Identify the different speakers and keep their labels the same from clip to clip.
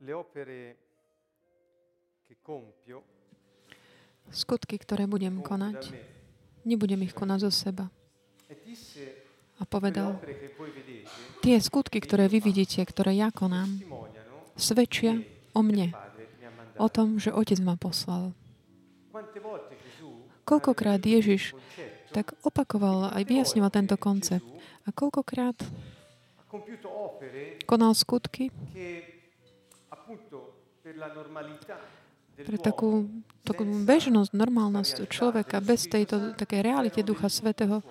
Speaker 1: le opere che compio
Speaker 2: Skutky, ktoré budem konať, nebudem ich konať zo seba.
Speaker 1: E
Speaker 2: A povedal, tie skutky, ktoré vy vidíte, ktoré ja konám, svedčia o mne, o tom, že Otec ma poslal. Koľkokrát Ježiš tak opakoval aj vyjasňoval tento koncept. A koľkokrát konal skutky pre takú, takú bežnosť, normálnosť človeka bez tejto také realite Ducha Svetého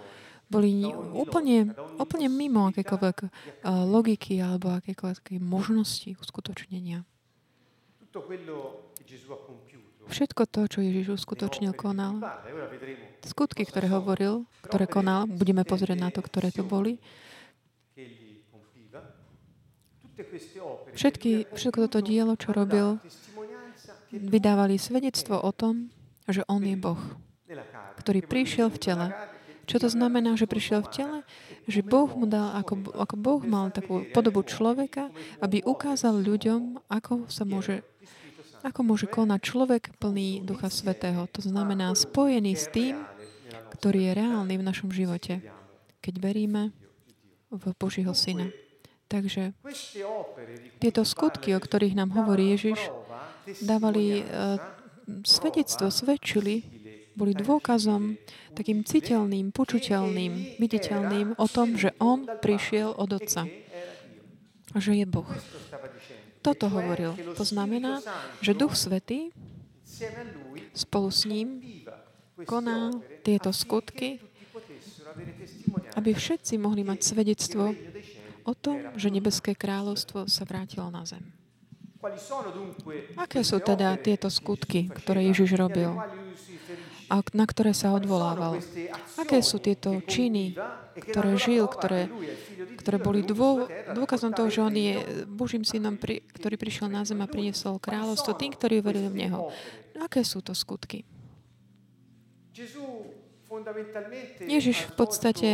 Speaker 2: boli úplne, úplne mimo akékoľvek eh, logiky alebo akékoľvek možnosti uskutočnenia. Všetko to, čo Ježiš uskutočnil, konal, skutky, ktoré hovoril, ktoré konal, budeme pozrieť na to, ktoré to boli, Všetky, všetko toto dielo, čo robil, vydávali svedectvo o tom, že On je Boh, ktorý prišiel v tele. Čo to znamená, že prišiel v tele? Že Boh mu dal, ako, ako Boh mal takú podobu človeka, aby ukázal ľuďom, ako sa môže, ako môže konať človek plný Ducha Svetého. To znamená spojený s tým, ktorý je reálny v našom živote, keď veríme v Božího Syna. Takže tieto skutky, o ktorých nám hovorí Ježiš, dávali eh, svedectvo, svedčili, boli dôkazom, takým citeľným, počuteľným, viditeľným o tom, že On prišiel od Otca a že je Boh.
Speaker 1: dicendo
Speaker 2: Toto hovoril. To znamená, že Duch Svetý spolu s ním koná tieto skutky, aby všetci mohli mať svedectvo o tom, že nebeské kráľovstvo sa vrátilo na zem. Aké sú teda tieto skutky, ktoré Ježiš robil a na ktoré sa odvolával? Aké sú tieto činy, ktoré žil, ktoré, ktoré boli dô, dôkazom toho, že on je Božím synom, pri, ktorý prišiel na zem a priniesol kráľovstvo tým, ktorí uverili v Neho. Aké sú to skutky? Ježiš v podstate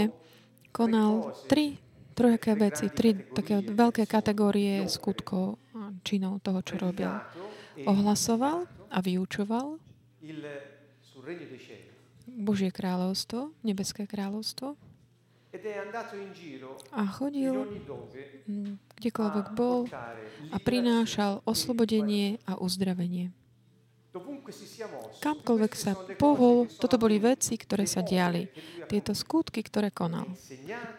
Speaker 2: konal tri trojaké veci, tri také veľké kategórie skutkov činov toho, čo robil. Ohlasoval a vyučoval Božie kráľovstvo, nebeské kráľovstvo a chodil mm, kdekoľvek bol a prinášal oslobodenie a uzdravenie. Kamkoľvek sa pohol, toto boli veci, ktoré sa diali. Tieto skutky, ktoré konal.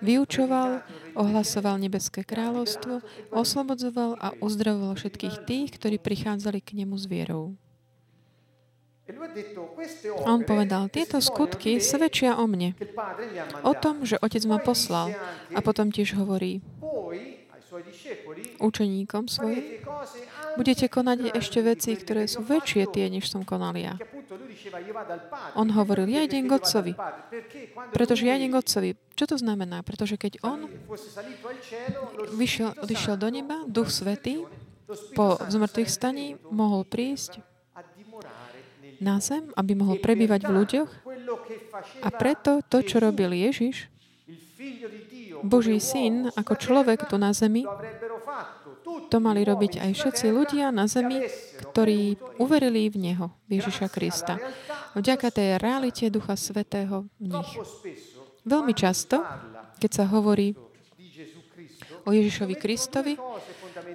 Speaker 2: Vyučoval, ohlasoval nebeské kráľovstvo, oslobodzoval a uzdravoval všetkých tých, ktorí prichádzali k nemu s vierou.
Speaker 1: E
Speaker 2: A on povedal, tieto skutky svedčia o mne, o tom, že Otec ma poslal. A potom tiež hovorí učeníkom svojim, budete konať ešte veci, ktoré sú väčšie tie, než som konal ja. On hovoril, ja idem k Otcovi. Pretože ja idem k Otcovi. Čo to znamená? Pretože keď on vyšiel, odišiel do neba, Duch Svetý, po zmrtvých staní mohol prísť na zem, aby mohol prebývať v ľuďoch. A preto to, čo robil Ježiš, Boží syn, ako človek tu na zemi, to mali robiť aj všetci ľudia na zemi, ktorí uverili v Neho, Ježiša Krista. Vďaka tej realite Ducha Svetého v nich. Veľmi často, keď sa hovorí o Ježišovi Kristovi,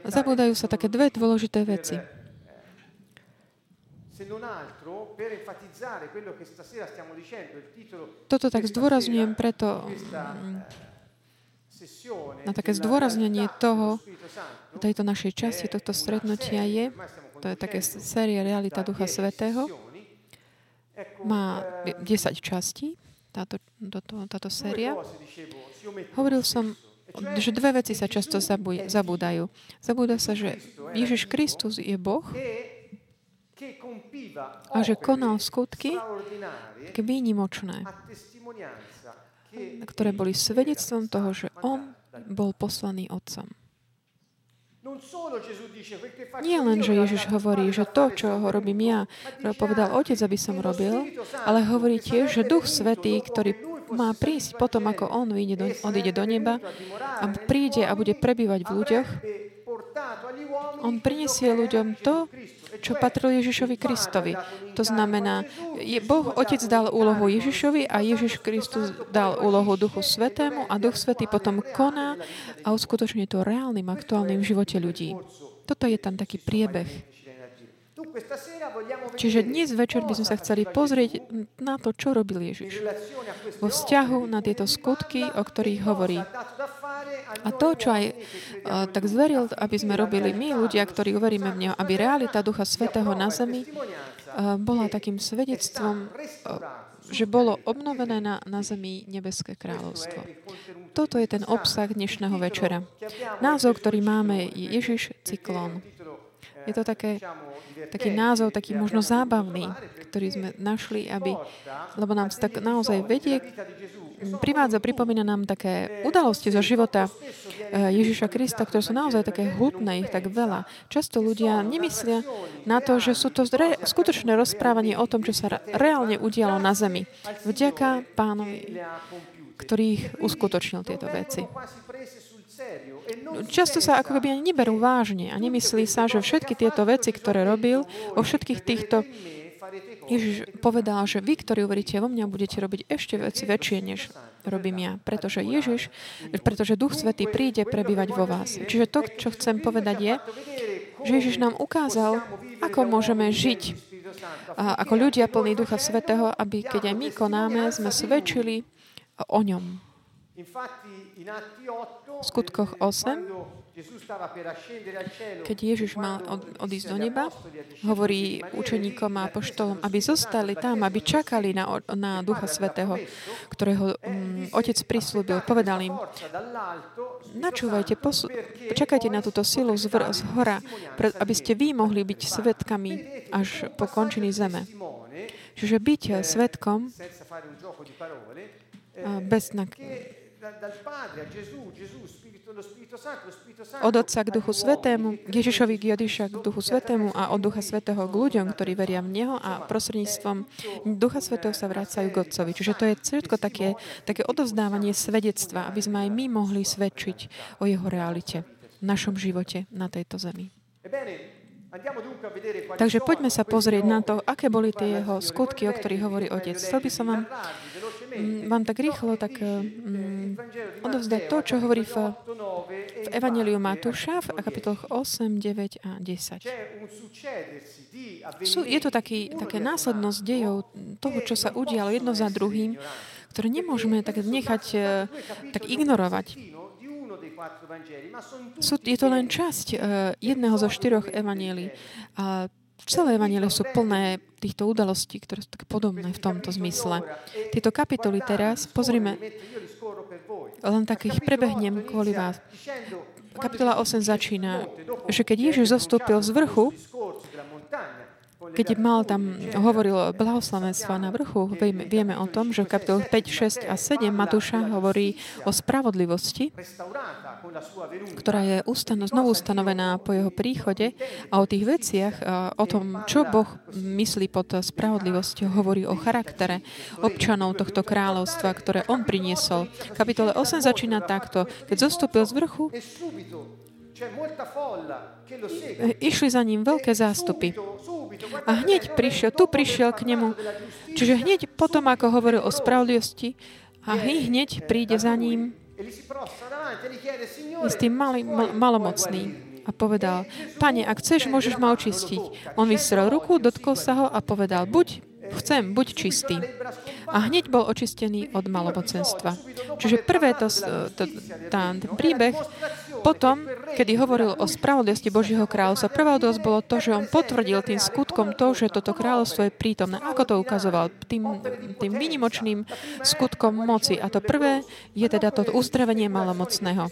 Speaker 2: zabúdajú sa také dve dôležité veci. Toto tak zdôrazňujem preto, mm, na také zdôraznenie toho, tejto našej časti, tohto stretnutia je, to je také série Realita Ducha
Speaker 1: 10
Speaker 2: Svetého, má
Speaker 1: eh,
Speaker 2: 10 častí, táto, toto, táto séria. Hovoril som, že dve veci sa často zabúdajú. Zabúda sa, že Ježiš Kristus je Boh a že konal skutky také výnimočné, ktoré boli svedectvom toho, že On bol poslaný Otcom.
Speaker 1: Non solo Gesù dice, quel che faccio
Speaker 2: Nie len, že Ježiš hovorí, že to, čo
Speaker 1: sono
Speaker 2: robím ja, povedal
Speaker 1: anche
Speaker 2: Otec, aby som robil, ale hovorí tiež, že Duch Svetý, ktorý
Speaker 1: fosse
Speaker 2: má prísť potom, ako On vyjde do,
Speaker 1: e
Speaker 2: odíde do neba
Speaker 1: a
Speaker 2: príde a bude prebývať v ľuďoch,
Speaker 1: agli uomini
Speaker 2: On prinesie ľuďom to, čo patrilo Ježišovi Kristovi. To znamená, je, Boh Otec dal úlohu Ježišovi a Ježiš Kristus dal úlohu Duchu Svetému a Duch Svetý potom koná a uskutočne to reálnym, aktuálnym živote ľudí. Toto je tam taký priebeh. Čiže dnes večer by sme sa chceli pozrieť na to, čo robil Ježiš. Vo vzťahu na tieto skutky, o ktorých hovorí. A to, čo aj uh, tak zveril, aby sme robili my, ľudia, ktorí uveríme v Neho, aby realita Ducha Svetého na zemi uh, bola takým svedectvom, uh, že bolo obnovené na, na zemi nebeské kráľovstvo. Toto je ten obsah dnešného večera. Názov, ktorý máme, je Ježiš cyklón. Je to také, taký názov, taký možno zábavný, ktorý sme našli, aby, lebo nám tak naozaj vedie, privádza, pripomína nám také udalosti zo života eh, Ježiša Krista, ktoré sú naozaj také hutné, ich tak veľa. Často ľudia nemyslia na to, že sú to re, skutočné rozprávanie o tom, čo sa reálne udialo na zemi. Vďaka pánovi, ktorý ich uskutočnil tieto veci. Často sa ako keby ani neberú vážne a nemyslí sa, že všetky tieto veci, ktoré robil, o všetkých týchto Ježiš povedal, že vy, ktorí uveríte vo mňa, budete robiť ešte veci väčšie, než robím ja. Pretože Ježiš, pretože Duch Svetý príde prebývať vo vás. Čiže to, čo chcem povedať je, že Ježiš nám ukázal, ako môžeme žiť a ako ľudia plní Ducha Svetého, aby keď aj my konáme, sme svedčili o ňom. V skutkoch 8 keď Ježiš mal odísť do neba, hovorí učeníkom a apoštolom, aby zostali tam, aby čakali na, na Ducha Svetého, ktorého um, Otec prislúbil. Povedal im, načúvajte, posu- čakajte na túto silu z, vr- z hora, pre, aby ste vy mohli byť svetkami až po končiny zeme. Čiže byť svetkom bez nak- od Otca k Duchu Svetému, Ježišovi k Jodiša k Duchu Svetému a od Ducha Svetého k ľuďom, ktorí veria v Neho a prostredníctvom Ducha Svetého sa vracajú k Otcovi. Čiže to je všetko také, také odovzdávanie svedectva, aby sme aj my mohli svedčiť o Jeho realite v našom živote na tejto zemi. Takže poďme sa pozrieť na to, aké boli tie jeho skutky, o ktorých hovorí Otec. Chcel by som vám Mm, vám tak rýchlo tak um, odovzdať to, čo hovorí v, v Evangeliu Matúša v kapitoloch 8, 9 a 10. Sú, je to taký, také následnosť dejov toho, čo sa udialo jedno za druhým, ktoré nemôžeme tak nechať, uh, tak ignorovať. Sú, je to len časť uh, jedného zo štyroch evanielí. A Celé evanielie sú plné týchto udalostí, ktoré sú také podobné v tomto zmysle. Tieto kapitoly teraz, pozrime, len takých prebehnem kvôli vás. Kapitola 8 začína, že keď Ježiš zostúpil z vrchu, keď mal tam, hovoril blahoslavenstva na vrchu, vieme, o tom, že v kapitoloch 5, 6 a 7 Matúša hovorí o spravodlivosti, ktorá je ustano, znovu ustanovená po jeho príchode a o tých veciach, o tom, čo Boh myslí pod spravodlivosťou, hovorí o charaktere občanov tohto kráľovstva, ktoré on priniesol. Kapitole 8 začína takto. Keď zostúpil z vrchu, išli za ním veľké zástupy. A hneď prišiel, tu prišiel k nemu. Čiže hneď potom, ako hovoril o spravodlivosti, a hneď príde za ním istý malý, mal, malomocný a povedal, pane, ak chceš, môžeš ma očistiť. On vystrel ruku, dotkol sa ho a povedal, buď chcem, buď čistý. A hneď bol očistený od malomocenstva. Čiže prvé to, to, tá, ten príbeh potom, kedy hovoril o spravodlivosti Božieho kráľovstva, prvá udosť bolo to, že on potvrdil tým skutkom to, že toto kráľovstvo je prítomné. Ako to ukazoval? Tým, tým výnimočným skutkom moci. A to prvé je teda to uzdravenie malomocného.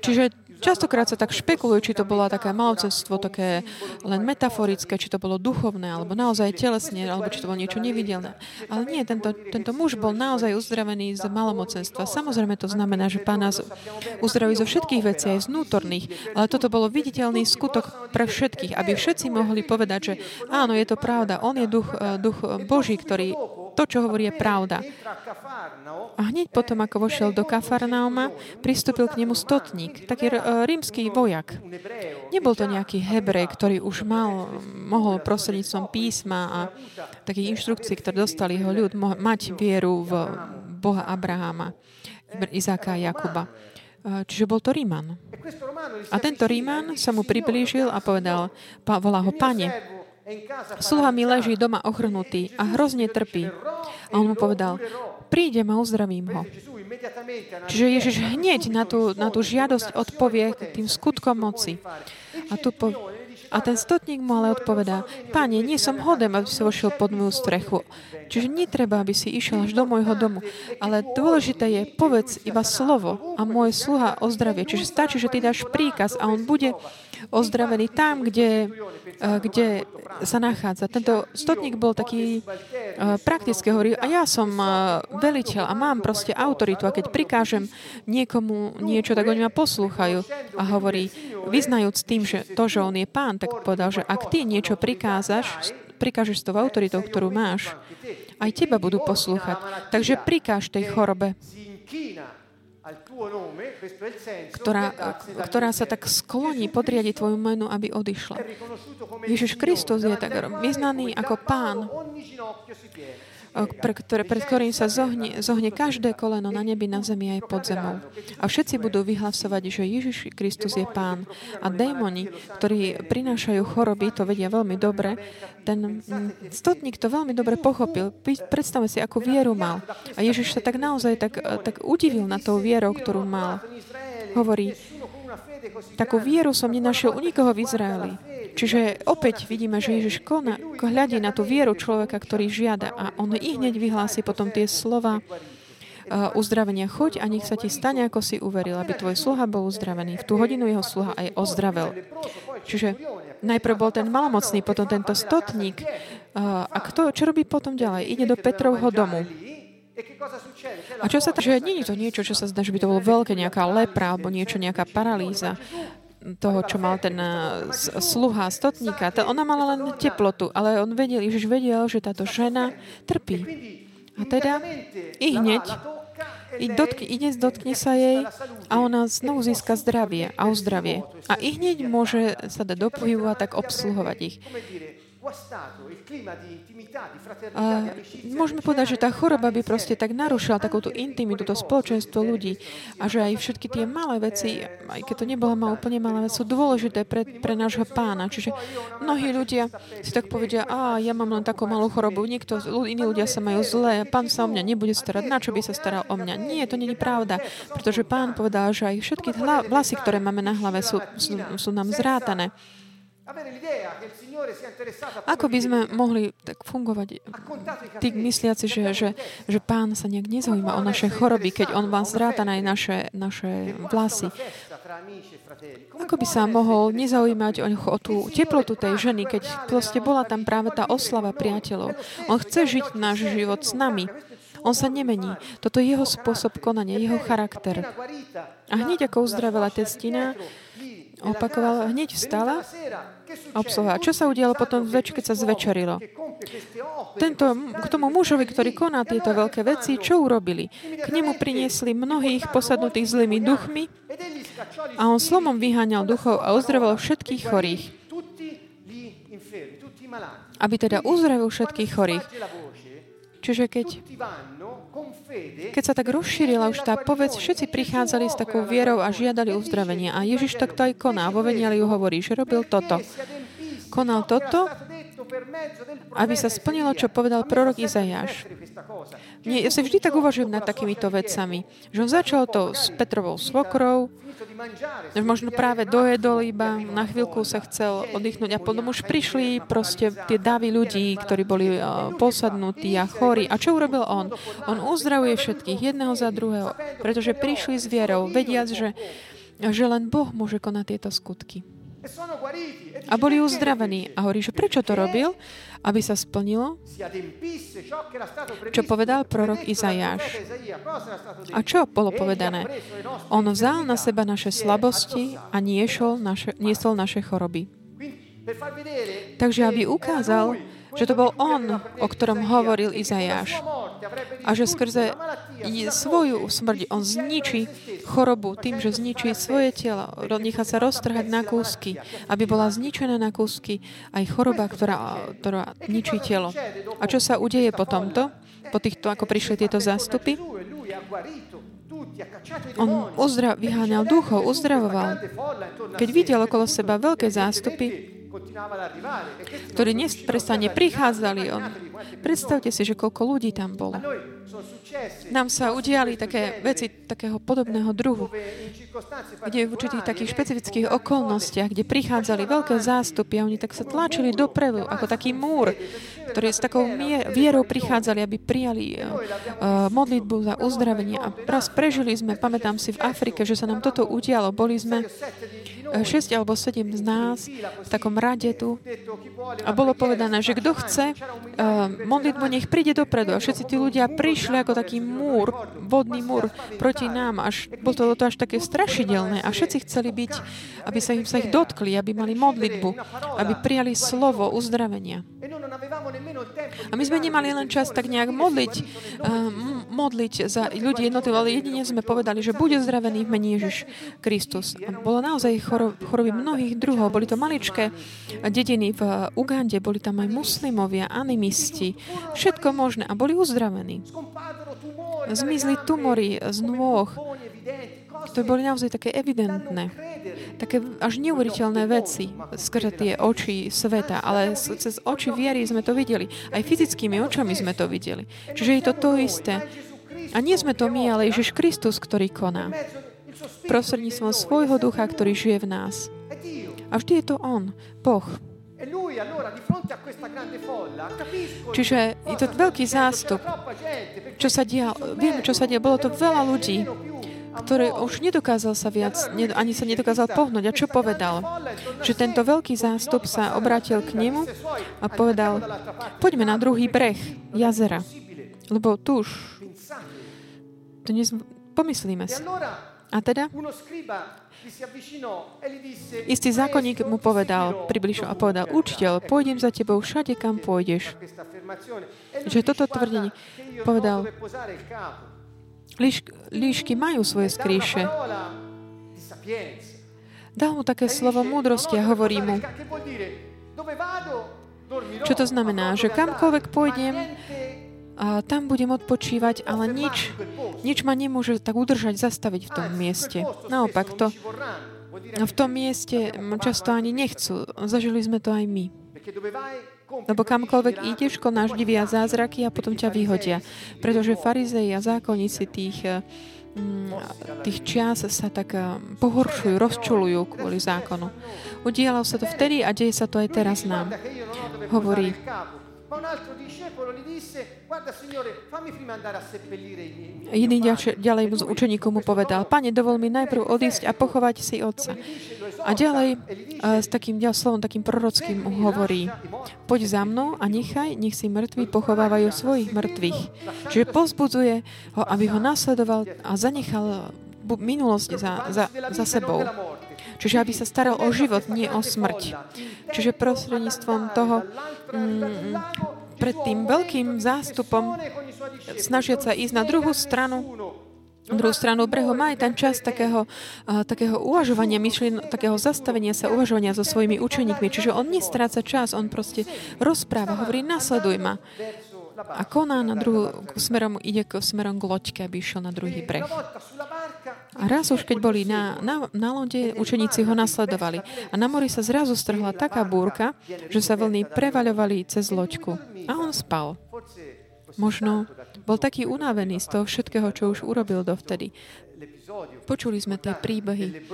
Speaker 2: Čiže častokrát sa tak špekuluje, či to bolo také malocenstvo, také len metaforické, či to bolo duchovné, alebo naozaj telesne, alebo či to bolo niečo nevidelné. Ale nie, tento, tento muž bol naozaj uzdravený z malomocenstva. Samozrejme to znamená, že pán nás uzdraví zo všetkých vecí, aj z vnútorných, ale toto bolo viditeľný skutok pre všetkých, aby všetci mohli povedať, že áno, je to pravda, on je duch, duch Boží, ktorý to, čo hovorí, je pravda. A hneď potom, ako vošiel do Kafarnauma, pristúpil k nemu stotník, taký rímsky vojak. Nebol to nejaký hebrej, ktorý už mal, mohol prostredníctvom písma a takých inštrukcií, ktoré dostali jeho ľud, mať vieru v Boha Abraháma, Izáka a Jakuba. Čiže bol to Ríman. A tento Ríman sa mu priblížil a povedal, volá ho pane, sluha mi leží doma ochrnutý a hrozne trpí. A on mu povedal, prídem a uzdravím ho. Čiže Ježiš hneď na tú, na tú žiadosť odpovie tým skutkom moci. A tu po, a ten stotník mu ale odpovedá, Pane, nie som hodem, aby si vošiel pod moju strechu. Čiže netreba, aby si išiel až do môjho domu. Ale dôležité je, povedz iba slovo a môj sluha ozdravie. Čiže stačí, že ty dáš príkaz a on bude ozdravený tam, kde, eh, kde sa nachádza. Tento stotník bol taký uh, praktický, hovorí, a ja som uh, veliteľ a mám proste autoritu a keď prikážem niekomu niečo, tak oni ma poslúchajú a hovorí, vyznajúc tým, že to, že on je pán, tak povedal, že ak ty niečo prikázaš, prikážeš tou autoritou, ktorú máš, aj teba budú poslúchať. Takže prikáž tej chorobe ktorá, ktorá sa tak skloní podriadiť tvoju menu, aby odišla. Ježiš Kristus je tak vyznaný ako pán, pre, ktoré, pred ktorým sa zohne, zohne každé koleno na nebi, na zemi aj pod zemou. A všetci budú vyhlasovať, že Ježiš Kristus je Pán. A démoni, ktorí prinášajú choroby, to vedia veľmi dobre. Ten mm, stotník to veľmi dobre pochopil. Predstavme si, akú vieru mal. A Ježiš sa tak naozaj tak, tak udivil na tou vierou, ktorú mal. Hovorí, takú vieru som nenašiel u nikoho v Izraeli. Čiže opäť vidíme, že Ježiš kona, hľadí na tú vieru človeka, ktorý žiada a on i hneď vyhlási potom tie slova uh, uzdravenia. Choď a nech sa ti stane, ako si uveril, aby tvoj sluha bol uzdravený. V tú hodinu jeho sluha aj ozdravel. Čiže najprv bol ten malomocný, potom tento stotník. Uh, a kto, čo robí potom ďalej? Ide do Petrovho domu. A čo sa že nie je to niečo, čo sa zdá, že by to bolo veľké, nejaká lepra alebo niečo, nejaká paralýza toho, čo mal ten eh, sluha stotníka. Ona mala len teplotu, ale on vedel, Ježiš vedel, že táto žena trpí. A teda i hneď i dotkni, ide, dotkne sa jej a ona znovu získa zdravie a uzdravie. A i hneď môže sa dať do pohybu a tak obsluhovať ich. A môžeme povedať, že tá choroba by proste tak narušila takúto intimitu, to spoločenstvo ľudí a že aj všetky tie malé veci, aj keď to nebola ma úplne malé veci, sú dôležité pre, pre nášho pána. Čiže mnohí ľudia si tak povedia, a ja mám len takú malú chorobu, niekto, iní ľudia sa majú zlé, pán sa o mňa nebude starať, na čo by sa staral o mňa? Nie, to nie je pravda, pretože pán povedal, že aj všetky vlasy, ktoré máme na hlave, sú, sú, sú nám zrátané. Ako by sme mohli tak fungovať, tí mysliaci, že, že, že pán sa nejak nezaujíma o naše choroby, keď on vám zráta aj naše, naše vlasy. Ako by sa mohol nezaujímať o, o tú teplotu tej ženy, keď proste bola tam práve tá oslava priateľov. On chce žiť náš život s nami. On sa nemení. Toto je jeho spôsob konania, jeho charakter. A hneď ako uzdravila testina, opakovala, hneď vstala a obsluha. Čo sa udialo potom keď sa zvečerilo? Tento, k tomu mužovi, ktorý koná tieto veľké veci, čo urobili? K nemu priniesli mnohých posadnutých zlými duchmi a on slomom vyháňal duchov a uzdravoval všetkých chorých. Aby teda uzdravil všetkých chorých. Čiže keď keď sa tak rozšírila už tá povedz, všetci prichádzali s takou vierou a žiadali uzdravenie. A Ježiš takto aj koná. Vo Veniali hovorí, že robil toto. Konal toto, aby sa splnilo, čo povedal prorok Izajáš. Nie, ja si vždy tak uvažujem nad takýmito vecami. Že on začal to s Petrovou svokrou, možno práve dojedol iba, na chvíľku sa chcel oddychnúť a potom už prišli proste tie davy ľudí, ktorí boli posadnutí a chorí. A čo urobil on? On uzdravuje všetkých, jedného za druhého, pretože prišli s vierou, vediac, že, že len Boh môže konať tieto skutky. A boli uzdravení. A hovorí, že prečo to robil? Aby sa splnilo, čo povedal prorok Izajáš. A čo bolo povedané? On vzal na seba naše slabosti a niesol naše, niesol naše choroby. Takže aby ukázal, Že to bol on, o ktorom hovoril Izajáš. A že skrze svoju smrť on zničí chorobu tým, že zničí svoje telo, nechá sa roztrhať na kúsky, aby bola zničená na kúsky aj choroba, ktorá, ktorá ničí telo. A čo sa udeje po tomto? Po týchto, ako prišli tieto zástupy? On uzdra- vyháňal duchov, uzdravoval. Keď videl okolo seba veľké zástupy, ktorí neprestane prichádzali. On, predstavte si, že koľko ľudí tam bolo. Nám sa udiali také veci takého podobného druhu, kde v určitých takých špecifických okolnostiach, kde prichádzali veľké zástupy a oni tak sa tlačili dopredu, ako taký múr, ktorí s takou vierou prichádzali, aby prijali uh, modlitbu za uzdravenie. A raz prežili sme, pamätám si, v Afrike, že sa nám toto udialo. Boli sme 6 alebo 7 z nás v takom rade tu a bolo povedané, že kto chce uh, modlitbu, nech príde dopredu. A všetci tí ľudia prišli ako taký múr, vodný múr proti nám. Až, bolo to, to až také strašidelné. A všetci chceli byť, aby sa im sa ich dotkli, aby mali modlitbu, aby prijali slovo uzdravenia. A my sme nemali len čas tak nejak modliť, uh, modliť za ľudí jednotlivo, ale jedine sme povedali, že bude zdravený v mene Ježiš Kristus. A bolo naozaj choroby mnohých druhov. Boli to maličké dediny v Ugande, boli tam aj muslimovia, animisti, všetko možné a boli uzdravení. Zmizli tumory z nôh, to boli naozaj také evidentné, také až neuveriteľné veci skrze tie oči sveta, ale cez oči viery sme to videli. Aj fyzickými očami sme to videli. Čiže je to to isté. A nie sme to my, ale Ježiš Kristus, ktorý koná. Prostredníctvom svojho ducha, ktorý žije v nás. A vždy je to On, Boh. Čiže je to veľký zástup. Čo sa dialo, vieme, čo sa dialo. Bolo to veľa ľudí, ktorý už nedokázal sa viac, ani sa nedokázal pohnúť. A čo povedal? Že tento veľký zástup sa obrátil k nemu a povedal, poďme na druhý breh jazera, lebo tu už to nez... pomyslíme si. A teda? Istý zákonník mu povedal, približil a povedal, učiteľ, pôjdem za tebou všade, kam pôjdeš. Že toto tvrdenie povedal, líš, líšky majú svoje skríše. Dal mu také slovo múdrosti a hovorí mu, čo to znamená, že kamkoľvek pôjdem, a tam budem odpočívať, ale nič, nič ma nemôže tak udržať, zastaviť v tom mieste. Naopak, to, v tom mieste často ani nechcú. Zažili sme to aj my. Lebo kamkoľvek ideš, konáš divia zázraky a potom ťa vyhodia. Pretože farizei a zákonníci tých, mm, tých čias sa tak eh, pohoršujú, rozčulujú kvôli zákonu. Udialo sa to vtedy a deje sa to aj teraz nám. Hovorí, Ma un altro discepolo gli disse, guarda Signore, fammi prima andare a seppellire i miei. Iný ďalej z učeníkov mu povedal, Pane, dovol mi najprv odísť a pochovať si otca. A ďalej s takým slovom, takým prorockým hovorí, poď za mnou a nechaj, nech si mŕtvi pochovávajú svojich mŕtvych. Čiže pozbudzuje ho, aby ho nasledoval a zanechal minulosť za, za, za sebou. Čiže aby sa staral o život, nie o smrť. Čiže prostredníctvom toho mm, pred tým veľkým zástupom snažiať sa ísť na druhú stranu druhú stranu brehu má aj ten čas takého, uh, takého uvažovania, myšlien, takého zastavenia sa, uvažovania so svojimi učeníkmi. Čiže on nestráca čas, on proste rozpráva, hovorí, nasleduj ma. A koná na druhú, smerom, ide k, smerom k loďke, aby išiel na druhý breh. A raz už, keď boli na, na, na lode, učeníci ho nasledovali. A na mori sa zrazu strhla taká búrka, že sa vlny prevaľovali cez loďku. A on spal. Možno bol taký unavený z toho všetkého, čo už urobil dovtedy. Počuli sme tie príbehy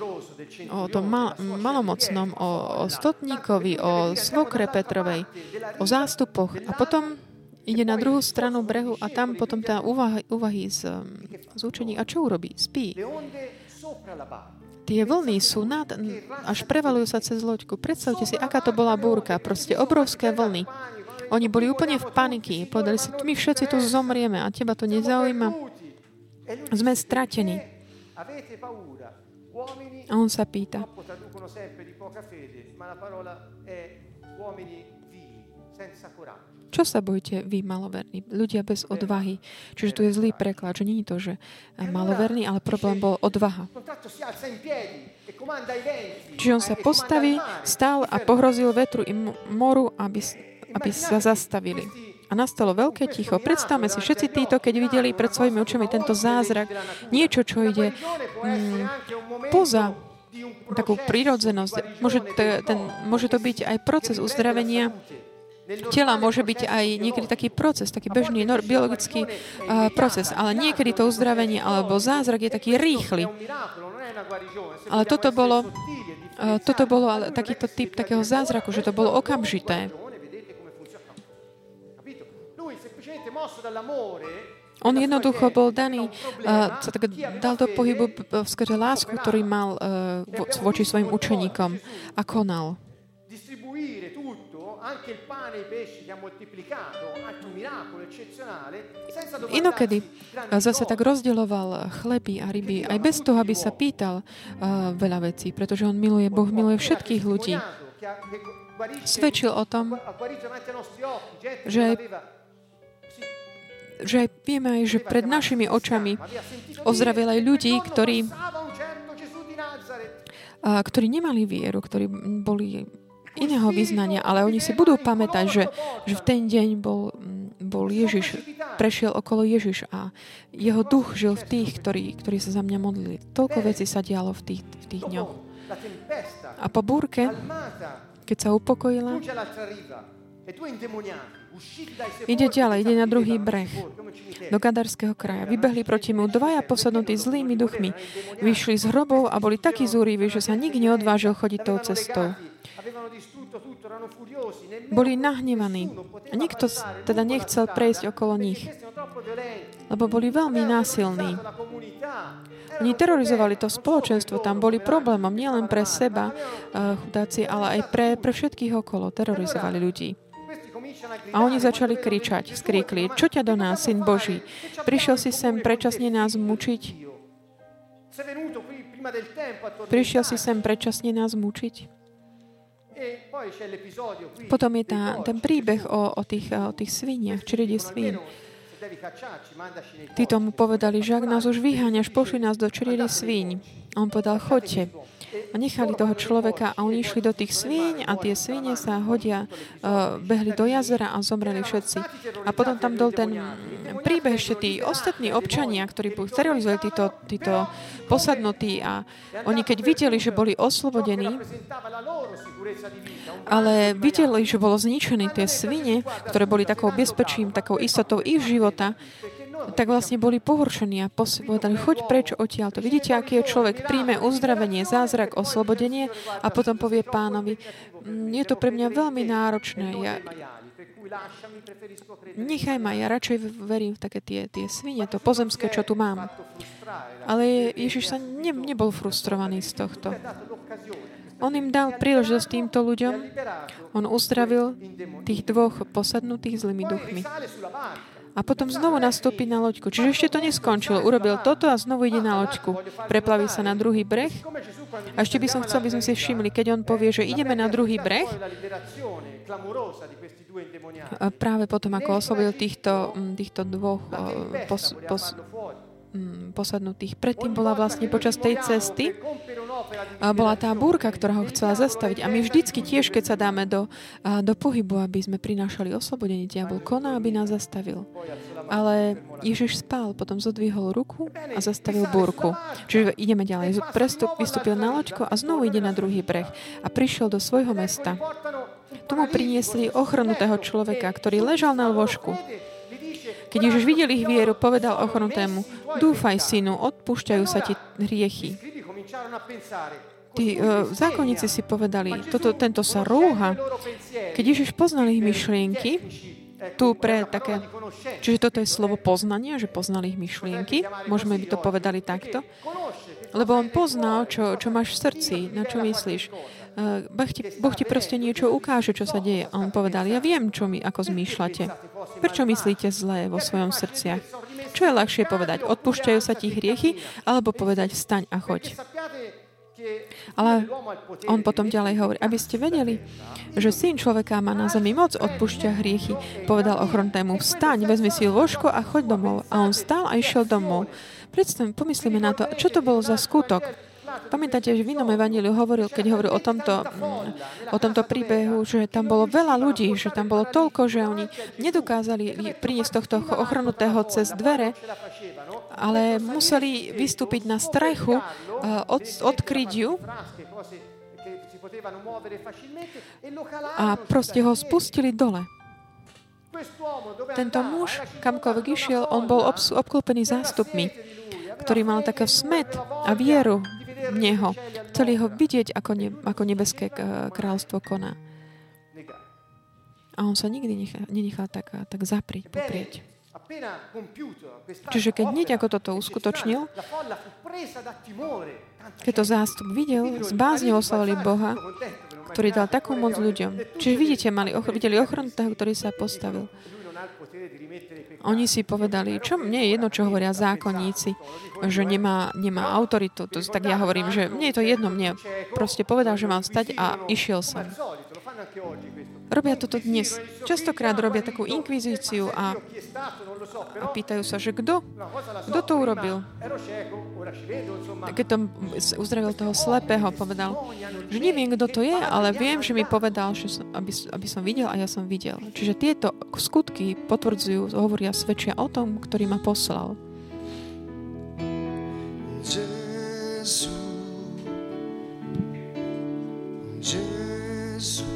Speaker 2: o tom mal, malomocnom, o, o stotníkovi, o svokre Petrovej, o zástupoch. A potom ide na druhú stranu brehu a tam potom tá úvahy, úvahy z, z učení. A čo urobí? Spí. Tie vlny sú nad, až prevalujú sa cez loďku. Predstavte si, aká to bola búrka. Proste obrovské vlny. Oni boli úplne v paniky. Povedali si, my všetci tu zomrieme a teba to nezaujíma. Sme stratení. A on sa pýta
Speaker 1: senza coraggio.
Speaker 2: Čo sa bojíte vy, maloverní? Ľudia bez odvahy. Čiže tu je zlý preklad, že je to, že eh, maloverný, ale problém bol odvaha. Čiže on sa postaví, stál a pohrozil vetru i mo- moru, aby, aby sa zastavili. A nastalo veľké ticho. Predstavme si všetci títo, keď videli pred svojimi očami tento zázrak, niečo, čo ide mm, poza takú prírodzenosť. Môže to, ten, môže to byť aj proces uzdravenia tela, môže byť aj niekedy taký proces, taký bežný biologický uh, proces, ale niekedy to uzdravenie alebo zázrak je taký rýchly. Ale toto bolo, uh, toto bolo ale takýto typ takého zázraku, že to bolo okamžité. On jednoducho bol daný, uh, sa tak dal do pohybu skrze lásku, ktorý mal uh, vo- voči svojim učeníkom a konal. Inokedy zase tak rozdieloval chleby a ryby, aj bez toho, aby sa pýtal uh, veľa vecí, pretože on miluje, Boh miluje všetkých ľudí. Svedčil o tom, že aj že aj vieme aj, že pred našimi očami ozdravil aj ľudí, ktorí, a, ktorí nemali vieru, ktorí boli iného vyznania, ale oni si budú pamätať, že, že v ten deň bol, mm, bol Ježiš, prešiel okolo Ježiš a jeho duch žil v tých, ktorí, ktorí sa za mňa modlili. Toľko vecí sa dialo v tých, v tých dňoch. A po búrke, keď sa upokojila, ide ďalej, ide na druhý breh, do Gadarského kraja. Vybehli proti mu dvaja posadnutí zlými duchmi. Vyšli z hrobov a boli takí zúriví, že sa nik neodvážil chodiť tou cestou. Boli nahnevaní. A nikto teda nechcel prejsť okolo nich, lebo boli veľmi násilní. Oni terorizovali to spoločenstvo, tam boli problémom nielen pre seba, eh, chudáci, ale aj pre, pre všetkých okolo. Terorizovali ľudí. A oni začali kričať, skríkli, čo ťa do nás, syn Boží? Prišiel si sem predčasne nás mučiť? Prišiel si sem predčasne nás mučiť? Potom je tá, ten príbeh o, o, tých, o tých sviniach, črede svín. Tí tomu povedali, že ak nás už vyháňaš, pošli nás do čriedy svíň. A on povedal, choďte. A nechali toho človeka a oni išli do tých svíň a tie svíne sa hodia, uh, behli do jazera a zomreli všetci. A potom tam dol ten príbeh ešte tí ostatní občania, ktorí boli sterilizovali títo, títo posadnutí a oni keď videli, že boli oslobodení, ale videli, že bolo zničené tie svine, ktoré boli takou bezpečím, takou istotou ich života, tak vlastne boli pohoršení a povedali, choď preč odtiaľ. To vidíte, aký je človek, príjme uzdravenie, zázrak, oslobodenie a potom povie pánovi, "Mm, je to pre mňa veľmi náročné. Ja, nechaj ma, ja radšej verím v také tie, tie svine, to pozemské, čo tu mám. Ale Ježiš sa ne, nebol frustrovaný z tohto. On im dal príležitosť týmto ľuďom. On uzdravil tých dvoch posadnutých zlými duchmi. A potom znovu nastúpi na loďku. Čiže ešte to neskončilo. Urobil toto a znovu ide na loďku. Preplaví sa na druhý breh. A ešte by som chcel, aby sme si všimli, keď on povie, že ideme na druhý breh, práve potom, ako oslovil týchto, týchto dvoch pos, pos, posadnutých. Predtým bola vlastne počas tej cesty bola tá búrka, ktorá ho chcela zastaviť. A my vždycky tiež, keď sa dáme do, do pohybu, aby sme prinášali oslobodenie, diabol koná, aby nás zastavil. Ale Ježiš spal, potom zodvihol ruku a zastavil búrku. Čiže ideme ďalej. Prestup, vystúpil na loďko a znovu ide na druhý breh. A prišiel do svojho mesta. Tu mu priniesli ochrnutého človeka, ktorý ležal na lôžku. Keď Ježiš videl ich vieru, povedal ochrnutému, dúfaj, synu, odpúšťajú sa ti hriechy. Tí uh, zákonníci si povedali, toto, tento sa rúha. Keď Ježiš poznal ich myšlienky, tu pre také... Čiže toto je slovo poznania, že poznali ich myšlienky. Môžeme by to povedali takto. Lebo on poznal, čo, čo máš v srdci, na čo myslíš. Uh, boh, ti, boh ti proste niečo ukáže, čo sa deje. A on povedal, ja viem, čo mi, ako zmýšľate. Prečo myslíte zlé vo svojom srdciach? Čo je ľahšie povedať? Odpúšťajú sa ti hriechy? Alebo povedať, vstaň a choď? Ale on potom ďalej hovorí, aby ste vedeli, že syn človeka má na zemi moc odpúšťa hriechy. Povedal ochrontému, vstaň, vezmi si ložko a choď domov. A on stál a išiel domov. Predstav, pomyslíme na to, čo to bol za skutok. Pamätáte, že v inom evaníliu hovoril, keď hovoril o tomto, o tomto príbehu, že tam bolo veľa ľudí, že tam bolo toľko, že oni nedokázali priniesť tohto ochrnutého cez dvere, ale museli vystúpiť na strechu, od, odkryť ju a proste ho spustili dole. Tento muž, kamkoľvek išiel, on bol obklopený zástupmi, ktorý mal také smet a vieru Neho. Chceli ho vidieť, ako, ne, ako nebeské kráľstvo koná. A on sa nikdy nechá, nenechal tak, tak zapriť, poprieť. Čiže keď hneď ako toto uskutočnil, keď to zástup videl, z oslavili Boha, ktorý dal takú moc ľuďom. Čiže vidíte, mali, videli toho, ktorý sa postavil. Oni si povedali, čo mne je jedno, čo hovoria zákonníci, že nemá, nemá autoritu. To, tak ja hovorím, že mne je to jedno, mne proste povedal, že mám stať a išiel som. Robia toto dnes. Častokrát robia takú inkvizíciu a, a pýtajú sa, že kto? Kto to urobil? Keď to uzdravil toho slepého, povedal, že neviem, kto to je, ale viem, že mi povedal, že som, aby, aby som videl a ja som videl. Čiže tieto skutky potvrdzujú, hovoria, svedčia o tom, ktorý ma poslal. Jesus. Jesus.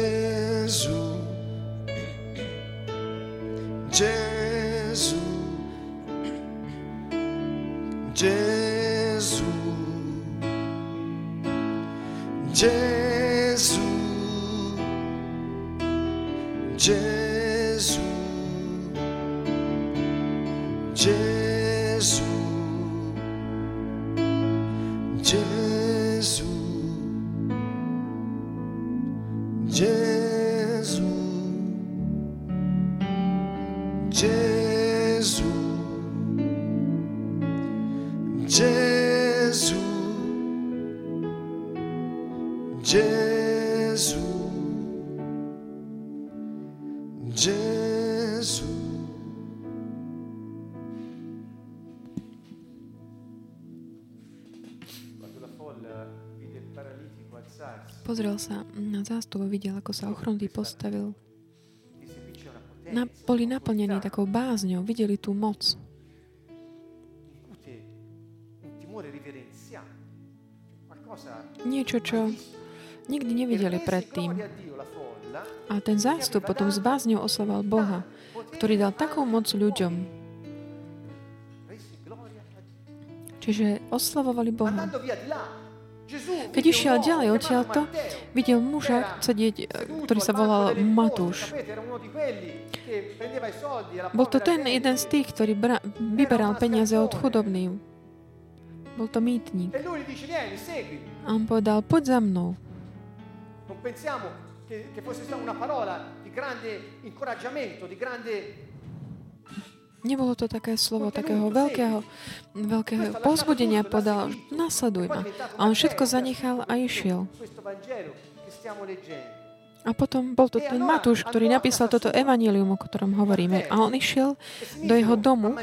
Speaker 2: Jesus, a videl, ako sa ochronný postavil na, boli naplnení takou bázňou, videli tú moc. Niečo, čo nikdy nevideli predtým. A ten zástup potom s bázňou oslavoval Boha, ktorý dal takú moc ľuďom. Čiže oslavovali Boha. Keď išiel ďalej odtiaľto, videl muža sedieť, ktorý sa volal Matúš. Bol to ten jeden z tých, ktorý bra- vyberal peniaze od chudobných. Bol to mýtnik. A on povedal, poď za mnou. che fosse una parola di grande incoraggiamento, di grande Nebolo to také slovo takého veľkého, veľkého pozbudenia, podal, nasleduj ma. A on všetko zanechal a išiel. A potom bol to ten Matúš, ktorý napísal toto evanílium, o ktorom hovoríme. A on išiel do jeho domu,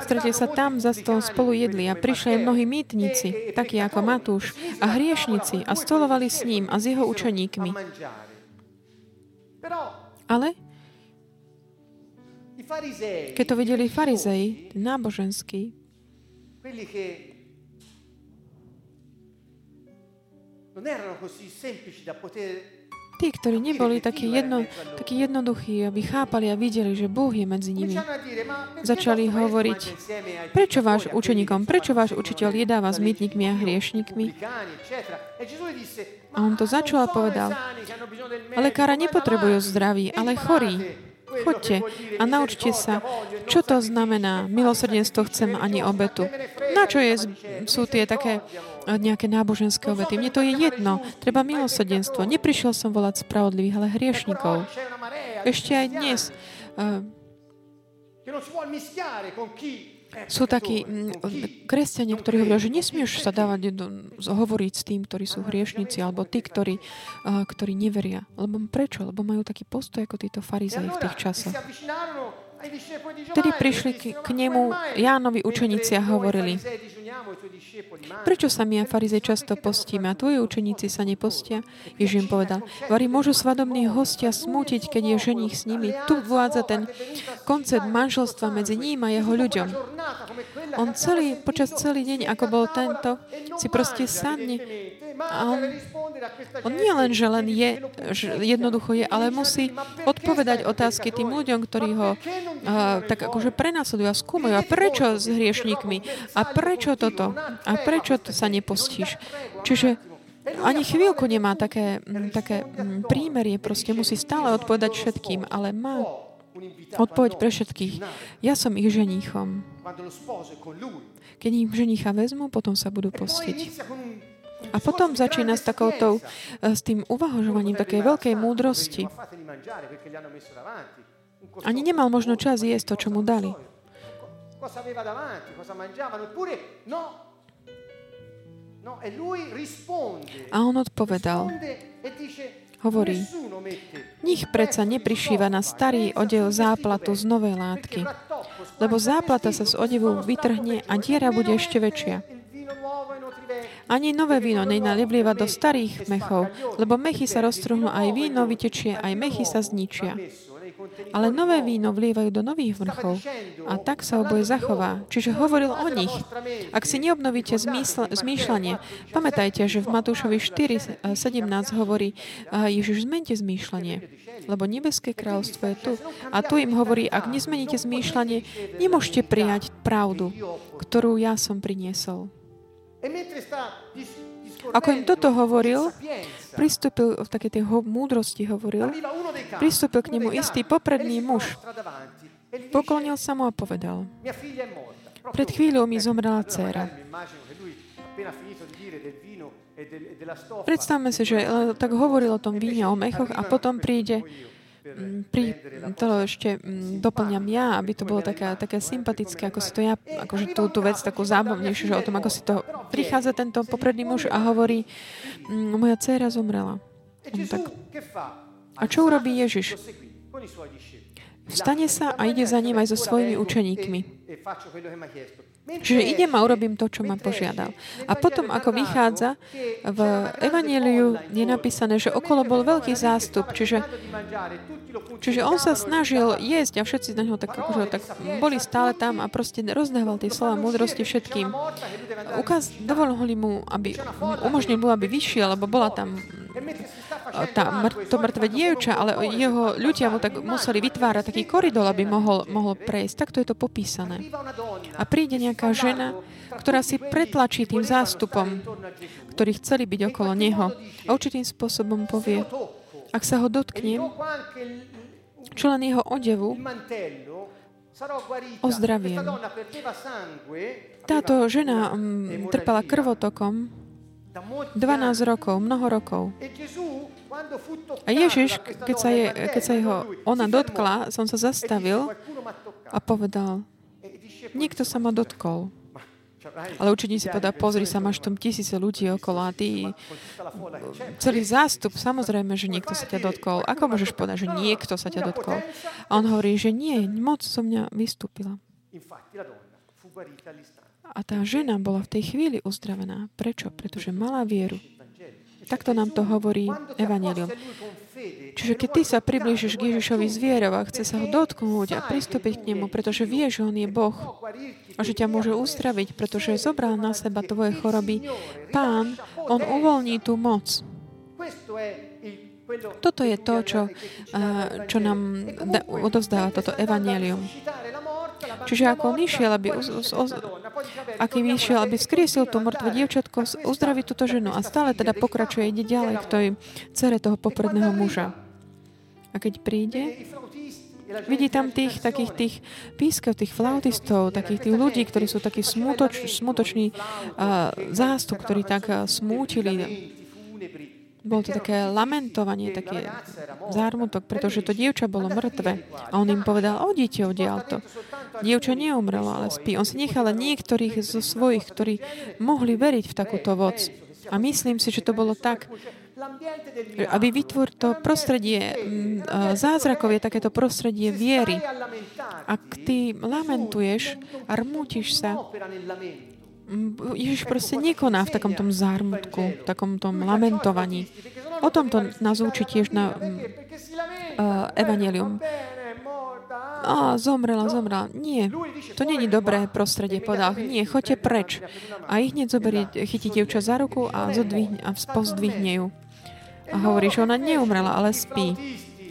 Speaker 2: Stretie sa tam za stôl spolu jedli a prišli aj mnohí mýtnici, takí ako Matúš, a hriešnici a stolovali s ním a s jeho učeníkmi. Ale keď to videli farizei, náboženskí, Tí, ktorí neboli takí, jedno, takí jednoduchí, aby chápali a videli, že Boh je medzi nimi, začali hovoriť, prečo váš učeníkom, prečo váš učiteľ jedáva s mytníkmi a hriešnikmi? A on to začal a povedal, ale kára nepotrebujú zdraví, ale chorí. Choďte a naučte sa, čo to znamená. Milosrdenstvo chcem ani obetu. Na čo je, sú tie také eh, nejaké náboženské obety? Mne to je jedno. Treba milosrdenstvo. Neprišiel som volať spravodlivých, ale hriešnikov. Ešte aj dnes uh, sú takí mm, kresťania, ktorí hovoria, že nesmieš sa dávať hovoriť s tým, ktorí sú hriešnici, alebo tí, ktorí, ktorí neveria. Lebo prečo? Lebo majú taký postoj ako títo farizei v tých časoch. Vtedy prišli k, k nemu Jánovi učeníci a hovorili, prečo sa my a farizej často postíme a tvoji učeníci sa nepostia? Ježiš im povedal, vari môžu svadobní hostia smútiť, keď je ženich s nimi. Tu vádza ten koncept manželstva medzi ním a jeho ľuďom. On celý, počas celý deň, ako bol tento, si proste sadne a on, on nie len, že len je, že jednoducho je, ale musí odpovedať otázky tým ľuďom, ktorí ho uh, tak akože prenasledujú a skúmajú. A prečo s hriešníkmi? A prečo toto? A prečo to sa nepostíš? Čiže ani chvíľku nemá také, také prímerie, proste musí stále odpovedať všetkým, ale má odpoveď pre všetkých. Ja som ich ženíchom. Keď ich ženicha vezmu, potom sa budú postiť. A potom začína s takouto, eh, s tým uvažovaním takej veľkej múdrosti. Ani nemal možno čas jesť to, čo mu dali. A on odpovedal, hovorí, nich predsa neprišíva na starý odev záplatu z novej látky, lebo záplata sa z odevu vytrhne a diera bude ešte väčšia. Ani nové víno nenalievlieva do starých mechov, lebo mechy sa roztrhnú, aj víno vytečie, aj mechy sa zničia. Ale nové víno vlievajú do nových vrchov a tak sa oboje zachová. Čiže hovoril o nich. Ak si neobnovíte zmysl- zmýšľanie, pamätajte, že v Matúšovi 4.17 hovorí Ježiš, zmente zmýšľanie, lebo nebeské kráľstvo je tu. A tu im hovorí, ak nezmeníte zmýšľanie, nemôžete prijať pravdu, ktorú ja som priniesol. Ako im toto hovoril, pristúpil v takej tej múdrosti hovoril, pristúpil k nemu istý popredný muž. Poklonil sa mu a povedal, pred chvíľou mi zomrela dcéra. Predstavme si, že tak hovoril o tom víne, o mechoch a potom príde pri, to ešte mm, doplňam ja, aby to bolo také, také sympatické, ako si to ja, akože tú, tú vec takú zábavnejšiu, že o tom, ako si to prichádza tento popredný muž a hovorí, mm, moja dcéra zomrela. Tak, a čo urobí Ježiš? Vstane sa a ide za ním aj so svojimi učeníkmi. Čiže idem a urobím to, čo ma požiadal. A potom, ako vychádza, v Evangeliu je napísané, že okolo bol veľký zástup, čiže, čiže on sa snažil jesť a všetci na ňo tak, akože, tak boli stále tam a proste rozdával tie slova múdrosti všetkým. Ukaz, dovolili mu, aby umožnil mu, aby vyšiel, lebo bola tam tá, to mŕtve dievča, ale jeho ľudia mu tak museli vytvárať taký koridor, aby mohol, mohol prejsť. Takto je to popísané. A príde nejaká žena, ktorá si pretlačí tým zástupom, ktorí chceli byť okolo neho. A určitým spôsobom povie, ak sa ho dotknem, čo len jeho odevu, ozdraviem. Táto žena um, trpela krvotokom 12 rokov, mnoho rokov. A Ježiš, keď sa, je, keď sa jeho ona dotkla, som sa zastavil a povedal, niekto sa ma dotkol. Ale učeníci povedal, pozri sa, máš tam tisíce ľudí okolo a ty, celý zástup, samozrejme, že niekto sa ťa dotkol. Ako môžeš povedať, že niekto sa ťa dotkol? A on hovorí, že nie, moc so mňa vystúpila. A tá žena bola v tej chvíli uzdravená. Prečo? Pretože mala vieru. Takto nám to hovorí Evangelium. Čiže keď ty sa priblížiš k Ježišovi zvierov a chce sa ho dotknúť a pristúpiť k nemu, pretože vie, že on je Boh a že ťa môže uzdraviť, pretože zobral na seba tvoje choroby, Pán, on uvoľní tú moc. Toto je to, čo, čo nám odovzdáva toto evanelium. Čiže ako on išiel, aby, uz, uz, uz, akým išiel, aby vzkriesil tú mŕtve dievčatko, uzdraví túto ženu a stále teda pokračuje, ide ďalej k tej cere toho popredného muža. A keď príde, vidí tam tých takých tých pískov, tých flautistov, takých tých ľudí, ktorí sú takí smutoč, smutoční uh, zástup, ktorí tak uh, smútili bolo to také lamentovanie, také zármutok, pretože to dievča bolo mŕtve. A on im povedal, odíte oddiaľ to. Dievča neumrelo, ale spí. On si nechal niektorých zo svojich, ktorí mohli veriť v takúto voc. A myslím si, že to bolo tak, aby vytvor to prostredie mm, zázrakov je takéto prostredie viery. Ak ty lamentuješ a rmútiš sa, Ježiš proste nekoná v takom tom zármutku, v takom tom lamentovaní. O tomto nás učí tiež na uh, Evangelium. A zomrela, zomrela. Nie, to není dobré prostredie, podal. Nie, choďte preč. A ich hneď zoberie, chytí dievča za ruku a, zodvihne, a pozdvihne ju. A hovorí, že ona neumrela, ale spí.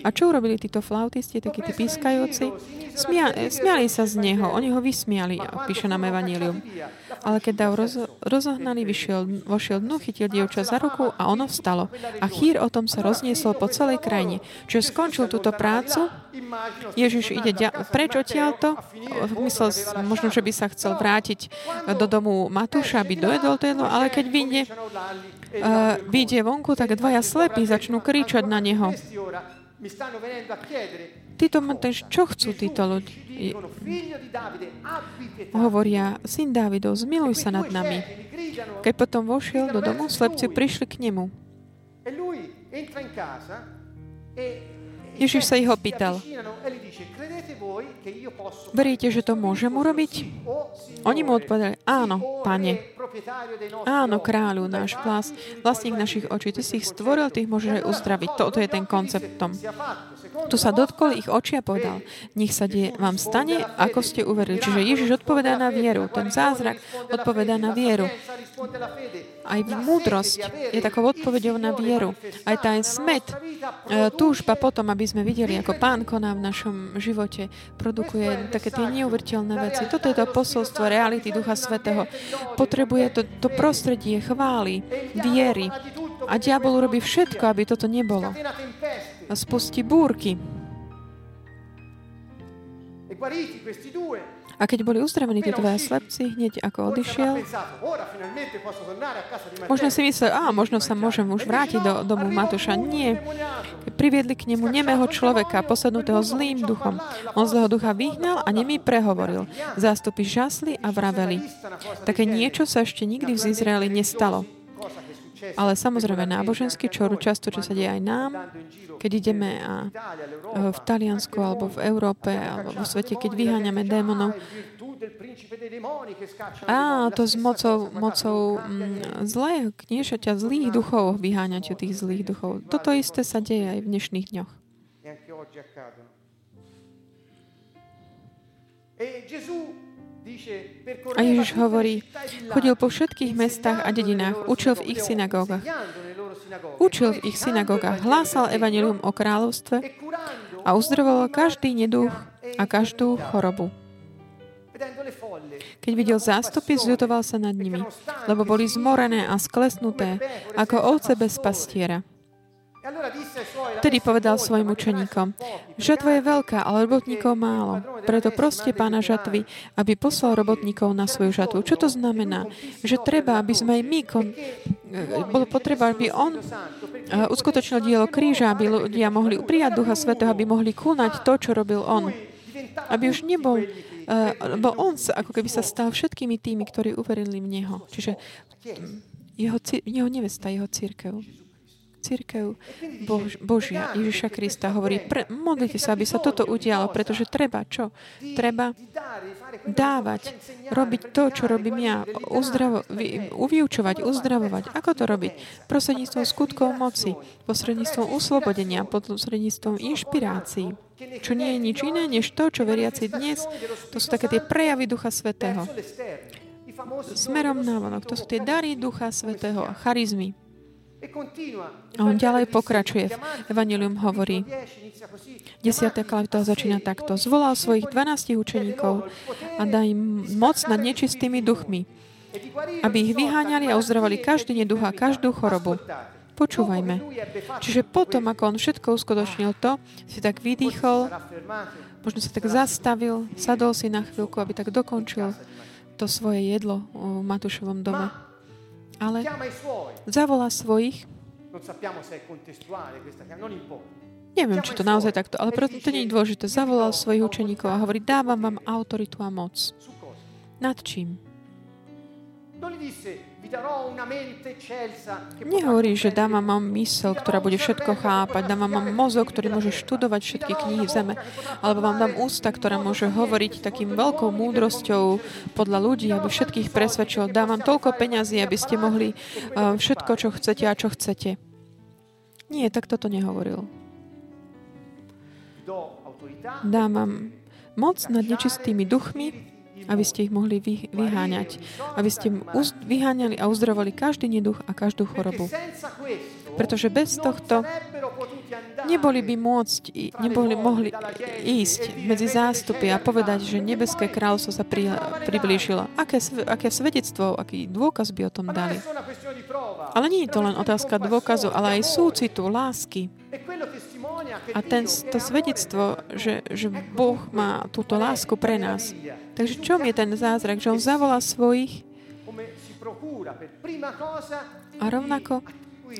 Speaker 2: A čo urobili títo flautisti, takí tí pískajúci? Smia, smiali sa z neho, oni ho vysmiali, píše nám Evangelium. Ale keď Dav roz, rozohnaný vyšiel, vošiel dnu, chytil dievča za ruku a ono vstalo. A chýr o tom sa rozniesol po celej krajine. Čiže skončil túto prácu, Ježiš ide dia- preč odtiaľto, myslel, možno, že by sa chcel vrátiť do domu Matúša, aby dojedol to jedlo, ale keď vyjde, uh, vyjde vonku, tak dvaja slepí začnú kričať na neho. Títo tež, čo chcú títo ľudí? Hovoria, syn Dávidov, zmiluj sa nad nami. Keď potom vošiel do domu, slepci prišli k nemu. Ježiš sa ich opýtal, veríte, že to môžem urobiť? Oni mu odpovedali, áno, pane. Áno, kráľu, náš vlas, vlastník našich očí, ty si ich stvoril, ty ich môžeš aj uzdraviť. Toto je ten koncept tom. Tu sa dotkol ich oči a povedal, nech sa die, vám stane, ako ste uverili. Čiže Ježiš odpovedá na vieru. Ten zázrak odpovedá na vieru. Aj múdrosť je takou odpovedou na vieru. Aj tá smet, e, túžba potom, aby sme videli, ako Pán koná v našom živote, produkuje také tie neuveriteľné veci. Toto je to posolstvo reality Ducha Svetého. Potrebuje to, to prostredie chvály, viery. A diabol robí všetko, aby toto nebolo. A spustí búrky. A keď boli uzdravení tí dvaja slepci, hneď ako odišiel, možno si myslel, a možno sa môžem už vrátiť do domu Matúša. Nie. Priviedli k nemu nemého človeka, posadnutého zlým duchom. On zlého ducha vyhnal a nemý prehovoril. Zástupy žasli a vraveli. Také niečo sa ešte nikdy v Izraeli nestalo. Ale samozrejme náboženský, čo často, čo sa deje aj nám, keď ideme a, v Taliansku alebo v Európe alebo vo svete, keď vyháňame démonov. A to s mocou, mocou mm, zlého kniežaťa, zlých duchov, vyháňaťu tých zlých duchov. Toto isté sa deje aj v dnešných dňoch. E Gesù a Ježiš hovorí, chodil po všetkých mestách a dedinách, učil v ich synagógach. Učil v ich synagógach, hlásal evanilium o kráľovstve a uzdravoval každý neduch a každú chorobu. Keď videl zástupy, zľutoval sa nad nimi, lebo boli zmorené a sklesnuté, ako ovce bez pastiera. Tedy povedal svojim učeníkom, žatva je veľká, ale robotníkov málo. Preto proste pána žatvy, aby poslal robotníkov na svoju žatvu. Čo to znamená? Že treba, aby sme aj my, kon... E, bolo potreba, aby on e, uskutočnil dielo kríža, aby ľudia mohli prijať Ducha Svetého, aby mohli kúnať to, čo robil on. Aby už nebol, uh, lebo on sa, ako keby sa stal všetkými tými, ktorí uverili v Neho. Čiže jeho, jeho nevesta, jeho církev církev Bož, Božia, Ježiša Krista hovorí, pre, modlite sa, aby sa toto udialo, pretože treba čo? Treba dávať, robiť to, čo robím ja, uzdravo, uvyučovať, uzdravovať. Ako to robiť? Prostredníctvom skutkov moci, posredníctvom uslobodenia, posredníctvom inšpirácií, čo nie je nič iné, než to, čo veriaci dnes, to sú také tie prejavy Ducha Svetého. Smerom na vonok. To sú tie dary Ducha Svetého a charizmy. A on ďalej pokračuje. Evangelium hovorí, 10. kapitola začína takto. Zvolal svojich 12 učeníkov a dá im moc nad nečistými duchmi, aby ich vyháňali a uzdravali každý neduch a každú chorobu. Počúvajme. Čiže potom, ako on všetko uskutočnil to, si tak vydýchol, možno sa tak zastavil, sadol si na chvíľku, aby tak dokončil to svoje jedlo v Matúšovom dome. Ale zavolá svojich, neviem, či to naozaj takto, ale preto to nie je dôležité, zavolal svojich učeníkov a hovorí, dávam vám autoritu a moc. Nad čím? Nehovorí, že dám vám mysel, ktorá bude všetko chápať, dám vám mozog, ktorý môže študovať všetky knihy v zeme, alebo vám dám ústa, ktorá môže hovoriť takým veľkou múdrosťou podľa ľudí, aby všetkých presvedčil. Dám vám toľko peňazí, aby ste mohli uh, všetko, čo chcete a čo chcete. Nie, tak toto nehovoril. Dám vám moc nad nečistými duchmi, aby ste ich mohli vy, vyháňať. Aby ste uz, vyháňali a uzdravovali každý neduch a každú chorobu. Pretože bez tohto neboli by môcť, neboli mohli ísť medzi zástupy a povedať, že nebeské kráľstvo sa pri, priblížilo. Aké, aké svedectvo, aký dôkaz by o tom dali? Ale nie je to len otázka dôkazu, ale aj súcitu, lásky. A ten, to svedectvo, že, že Boh má túto lásku pre nás. Takže čom je ten zázrak? Že on zavolá svojich a rovnako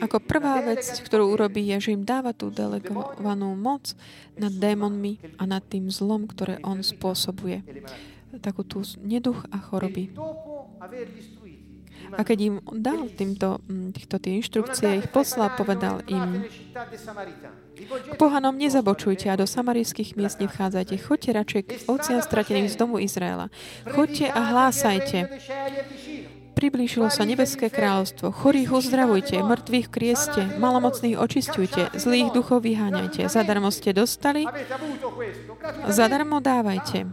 Speaker 2: ako prvá vec, ktorú urobí, je, že im dáva tú delegovanú moc nad démonmi a nad tým zlom, ktoré on spôsobuje. Takú tú neduch a choroby. A keď im dal týmto, mm, týchto tie inštrukcie, ich poslal, povedal im, pohanom nezabočujte a do samarijských miest nevchádzajte. Choďte radšej k ovciam strateným z domu Izraela. Choďte a hlásajte. Priblížilo sa nebeské kráľovstvo. Chorých uzdravujte, mŕtvych krieste, malomocných očistujte, zlých duchov vyháňajte. Zadarmo ste dostali, zadarmo dávajte.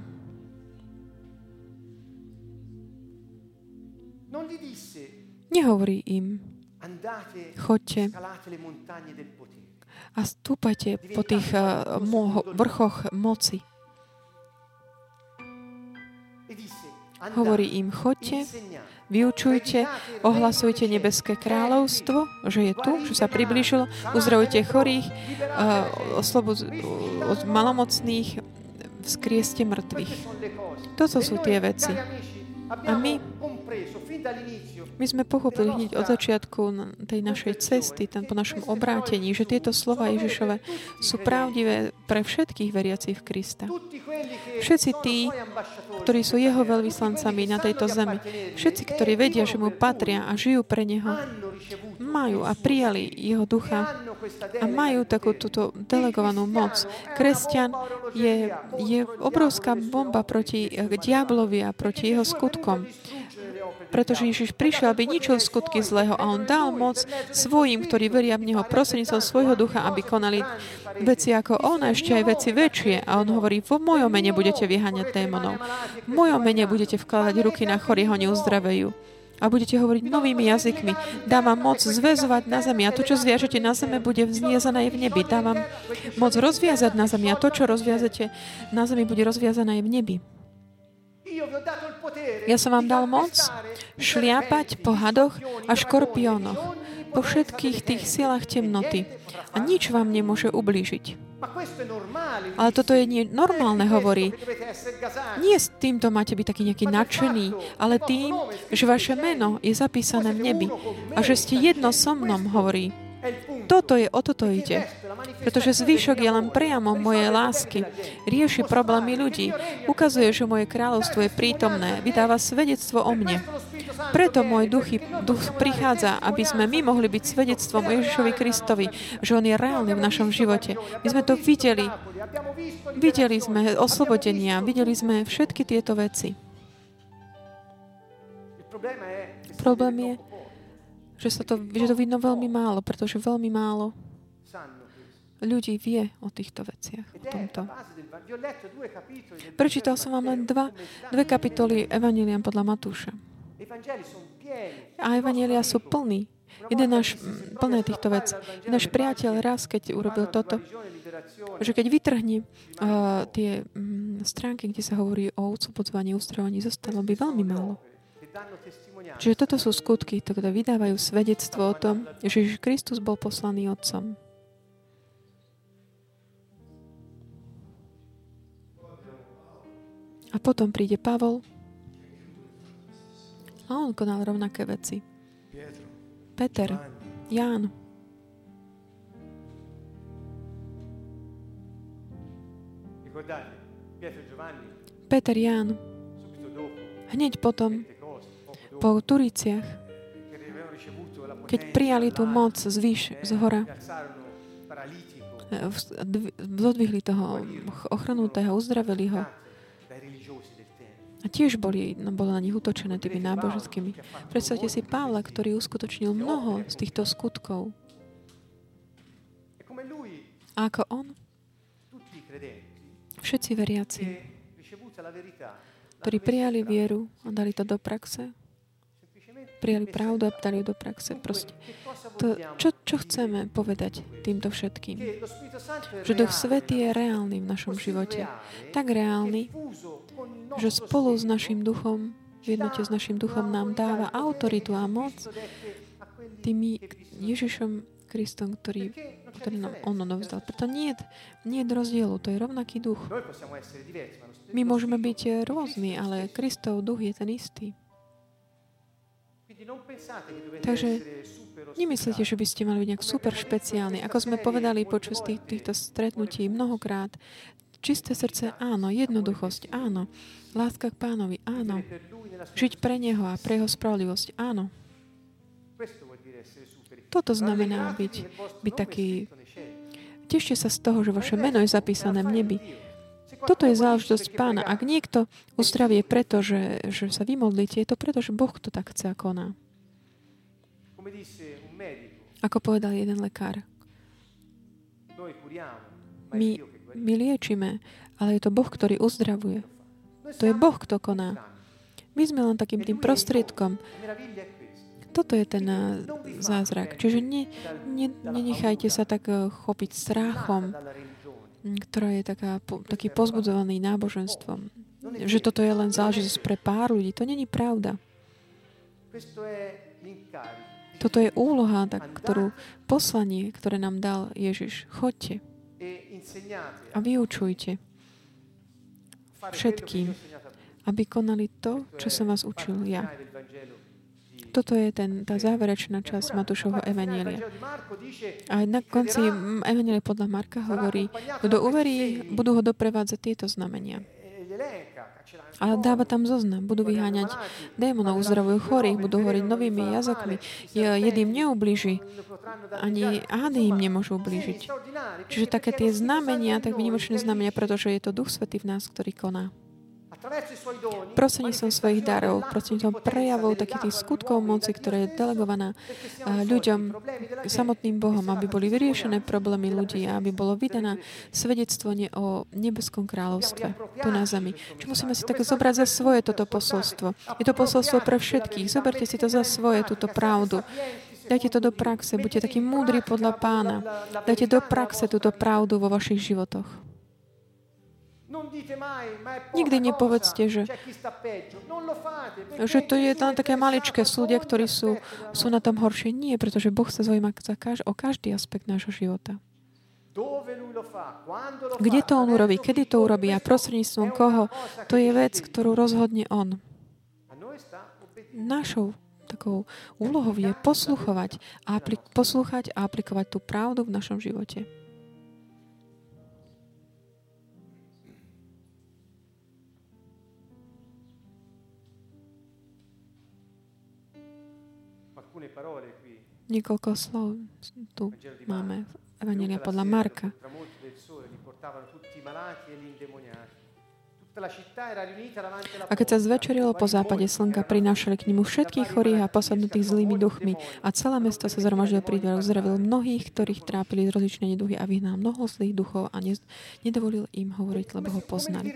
Speaker 2: Nehovorí im, choďte. a stúpajte po tých uh, mo- vrchoch moci. Hovorí im, choďte, vyučujte, ohlasujte nebeské kráľovstvo, že je tu, že sa približilo, uzdravujte chorých, uh, oslobod, od malomocných, vzkrieste mŕtvych. Toto sú tie veci. A my my sme pochopili hneď od začiatku tej našej cesty, tam po našom obrátení, že tieto slova Ježišove sú pravdivé pre všetkých veriacich v Krista. Všetci tí, ktorí sú jeho veľvyslancami na tejto zemi, všetci, ktorí vedia, že mu patria a žijú pre neho, majú a prijali jeho ducha a majú takú túto delegovanú moc. Kresťan je, je obrovská bomba proti diablovi a proti jeho skutkom pretože Ježiš prišiel, aby ničil skutky zlého a on dal moc svojim, ktorí veria v Neho prostredníctvom svojho ducha, aby konali veci ako on a ešte aj veci väčšie. A on hovorí, vo mojom mene budete vyháňať démonov. V mojom mene budete vkladať ruky na chorých, ho neuzdravejú a budete hovoriť novými jazykmi. Dávam moc zväzovať na zemi a to, čo zviažete na zeme, bude vzniezané v nebi. Dávam moc rozviazať na zemi a to, čo rozviazete na zemi, bude rozviazané aj v nebi. Ja som vám dal moc šliapať po hadoch a škorpiónoch, po všetkých tých silách temnoty. A nič vám nemôže ublížiť. Ale toto je nie normálne, hovorí. Nie s týmto máte byť taký nejaký nadšený, ale tým, že vaše meno je zapísané v nebi a že ste jedno so mnom, hovorí. Toto je, o toto ide. Pretože zvyšok je len prejavom mojej lásky. Rieši problémy ľudí. Ukazuje, že moje kráľovstvo je prítomné. Vydáva svedectvo o mne. Preto môj duch, duch prichádza, aby sme my mohli byť svedectvom Ježišovi Kristovi, že On je reálny v našom živote. My sme to videli. Videli sme oslobodenia, videli sme všetky tieto veci. Problém je, že, sa to, že to vidno veľmi málo, pretože veľmi málo ľudí vie o týchto veciach, o tomto. Prečítal som vám len dva, dve kapitoly Evangeliam podľa Matúša. A Evangelia sú plní Jeden náš, plné týchto vec, náš priateľ raz, keď urobil toto, že keď vytrhne uh, tie um, stránky, kde sa hovorí o oslobodzovaní, uzdravovaní, zostalo by veľmi málo. Čiže toto sú skutky, ktoré vydávajú svedectvo o tom, že Ježiš Kristus bol poslaný Otcom. A potom príde Pavol a on konal rovnaké veci. Peter, Ján. Peter, Ján. Hneď potom, po Turiciach, keď prijali tú moc z výš, z hora, zodvihli toho ochrnutého, uzdravili ho, a tiež boli, no, bolo na nich utočené tými náboženskými. Predstavte si Pavla, ktorý uskutočnil mnoho z týchto skutkov. A ako on, všetci veriaci, ktorí prijali vieru a dali to do praxe, prijali pravdu a ju do praxe. Proste. To, čo, čo chceme povedať týmto všetkým? Že Duch Svetý je reálny v našom živote. Tak reálny, že spolu s našim duchom, v jednote s našim duchom nám dáva autoritu a moc tými Ježišom Kristom, ktorý, ktorý nám on odovzdal. Preto nie, nie je rozdielu, to je rovnaký duch. My môžeme byť rôzni, ale Kristov duch je ten istý. Takže nemyslíte, že by ste mali byť nejak super špeciálni. Ako sme povedali počas tých, týchto stretnutí mnohokrát, čisté srdce áno, jednoduchosť áno, láska k pánovi áno, žiť pre neho a pre jeho spravodlivosť áno. Toto znamená byť, byť taký... Tešte sa z toho, že vaše meno je zapísané v nebi. Toto je záležitosť pána. Ak niekto uzdravie preto, že, že sa vymodlíte, je to preto, že Boh to tak chce koná. Ako povedal jeden lekár. My, my liečíme, ale je to Boh, ktorý uzdravuje. To je Boh, kto koná. My sme len takým tým prostriedkom. Toto je ten eh, zázrak. Čiže ne, ne, nenechajte sa tak eh, chopiť strachom ktorá je taká, taký pozbudzovaný náboženstvom. Že toto je len záležitosť pre pár ľudí. To není pravda. Toto je úloha, tak, ktorú poslanie, ktoré nám dal Ježiš. Chodte a vyučujte všetkým, aby konali to, čo som vás učil ja. Toto je ten, tá záverečná časť Matúšovho Evanielia. A na konci Evanielia podľa Marka hovorí, kto uverí, budú ho doprevádzať tieto znamenia. A dáva tam zoznam. Budú vyháňať démonov, uzdravujú chorých, budú hovoriť novými jazykmi. Jedým neublíži. Ani hády im nemôžu ublížiť. Čiže také tie znamenia, tak vynimočné znamenia, pretože je to Duch Svetý v nás, ktorý koná som svojich darov, som prejavov takých tých skutkov moci, ktoré je delegovaná ľuďom, samotným Bohom, aby boli vyriešené problémy ľudí a aby bolo vydané svedectvo o nebeskom kráľovstve tu na zemi. Čo musíme si tak zobrať za svoje toto posolstvo. Je to posolstvo pre všetkých. Zoberte si to za svoje, túto pravdu. Dajte to do praxe, buďte takí múdri podľa pána. Dajte do praxe túto pravdu vo vašich životoch. Nikdy nepovedzte, že, že to je len také maličké. Sú ľudia, ktorí sú, sú na tom horšie. Nie, pretože Boh sa zaujíma za kaž, o každý aspekt nášho života. Kde to on urobí? Kedy to urobí? A prostredníctvom koho? To je vec, ktorú rozhodne on. Našou takou úlohou je posluchovať a, aplik- poslúchať a aplikovať tú pravdu v našom živote. Niekoľko slov tu máme v Evangelia podľa Marka. A keď sa zvečerilo po západe slnka, prinášali k nemu všetkých chorých a posadnutých zlými duchmi a celé mesto sa zhromaždilo pri dveru, uzdravil mnohých, ktorých trápili rozličné neduchy a vyhnal mnoho zlých duchov a nedovolil im hovoriť, lebo ho poznali.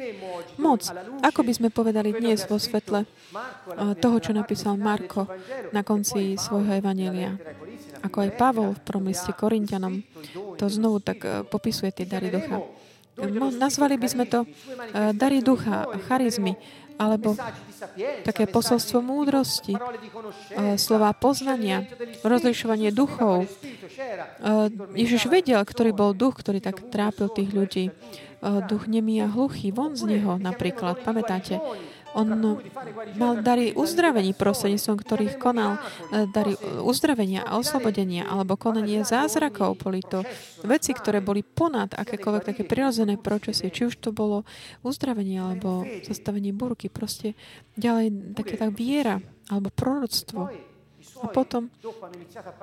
Speaker 2: Moc. Ako by sme povedali dnes vo svetle toho, čo napísal Marko na konci svojho evanelia. Ako aj Pavol v prvom Korintianom to znovu tak uh, popisuje tie dary ducha. Nazvali by sme to uh, dary ducha, charizmy, alebo také posolstvo múdrosti, slova poznania, rozlišovanie duchov. Ježiš vedel, ktorý bol duch, ktorý tak trápil tých ľudí. Duch nemý a hluchý, von z neho napríklad, pamätáte? On mal dary uzdravení prostredníctvom, ktorých konal e, dary uzdravenia a oslobodenia alebo konanie zázrakov. Boli to veci, ktoré boli ponad akékoľvek také prirodzené procesy. Či už to bolo uzdravenie alebo zastavenie burky. Proste ďalej také tak viera alebo proroctvo. A potom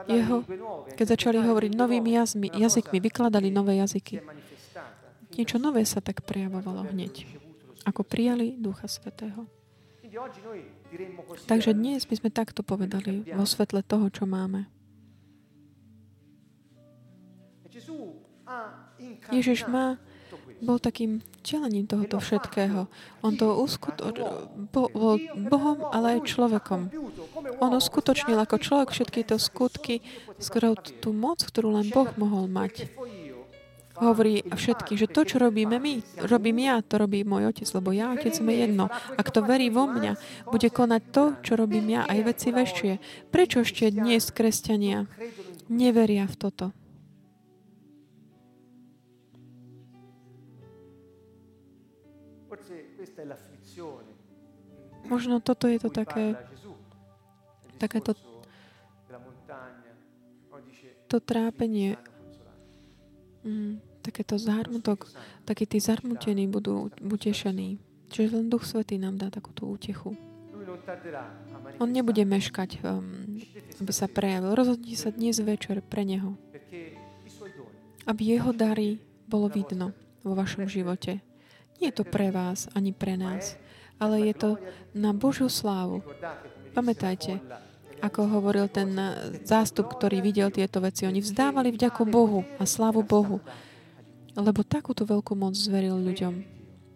Speaker 2: jeho, keď začali hovoriť novými jazykmi, vykladali nové jazyky. Niečo nové sa tak prejavovalo hneď ako prijali Ducha Svetého. Takže dnes by sme takto povedali vo svetle toho, čo máme. Ježiš má, bol takým vtelením tohoto všetkého. On to uskutoč... Bo, bol Bohom, ale aj človekom. On uskutočnil ako človek všetky to skutky, skoro tú moc, ktorú len Boh mohol mať hovorí všetky, že to, čo robíme my, robím ja, to robí môj otec, lebo ja, otec, sme jedno. Ak to verí vo mňa, bude konať to, čo robím ja, aj veci väčšie. Prečo ešte dnes kresťania neveria v toto? Možno toto je to také, takéto to trápenie, mm, takéto zármutok, takí tí zarmutení budú utešení. Čiže len Duch Svetý nám dá takúto útechu. On nebude meškať, um, aby sa prejavil. Rozhodnite sa dnes večer pre Neho. Aby Jeho dary bolo vidno vo vašom živote. Nie je to pre vás, ani pre nás, ale je to na Božiu slávu. Pamätajte, ako hovoril ten zástup, ktorý videl tieto veci. Oni vzdávali vďaku Bohu a slávu Bohu lebo takúto veľkú moc zveril ľuďom.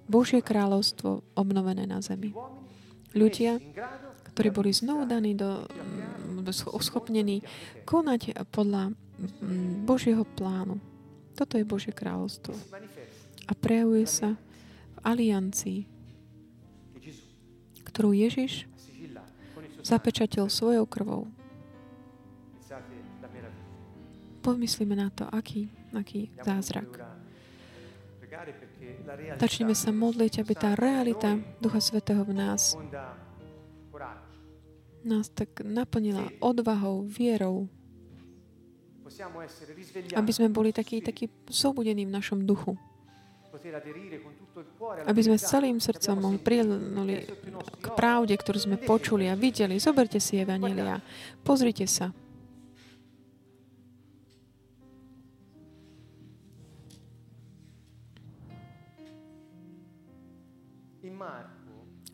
Speaker 2: Božie kráľovstvo obnovené na zemi. Ľudia, ktorí boli znovu daní do, do schopnení konať podľa Božieho plánu. Toto je Božie kráľovstvo. A prejavuje sa v aliancii, ktorú Ježiš zapečatil svojou krvou. Pomyslíme na to, aký, aký zázrak. Začneme sa modliť, aby tá realita Ducha Svetého v nás nás tak naplnila odvahou, vierou, aby sme boli takí, takí zobudení v našom duchu. Aby sme celým srdcom mohli prilnuli k pravde, ktorú sme počuli a videli. Zoberte si Evangelia. Pozrite sa.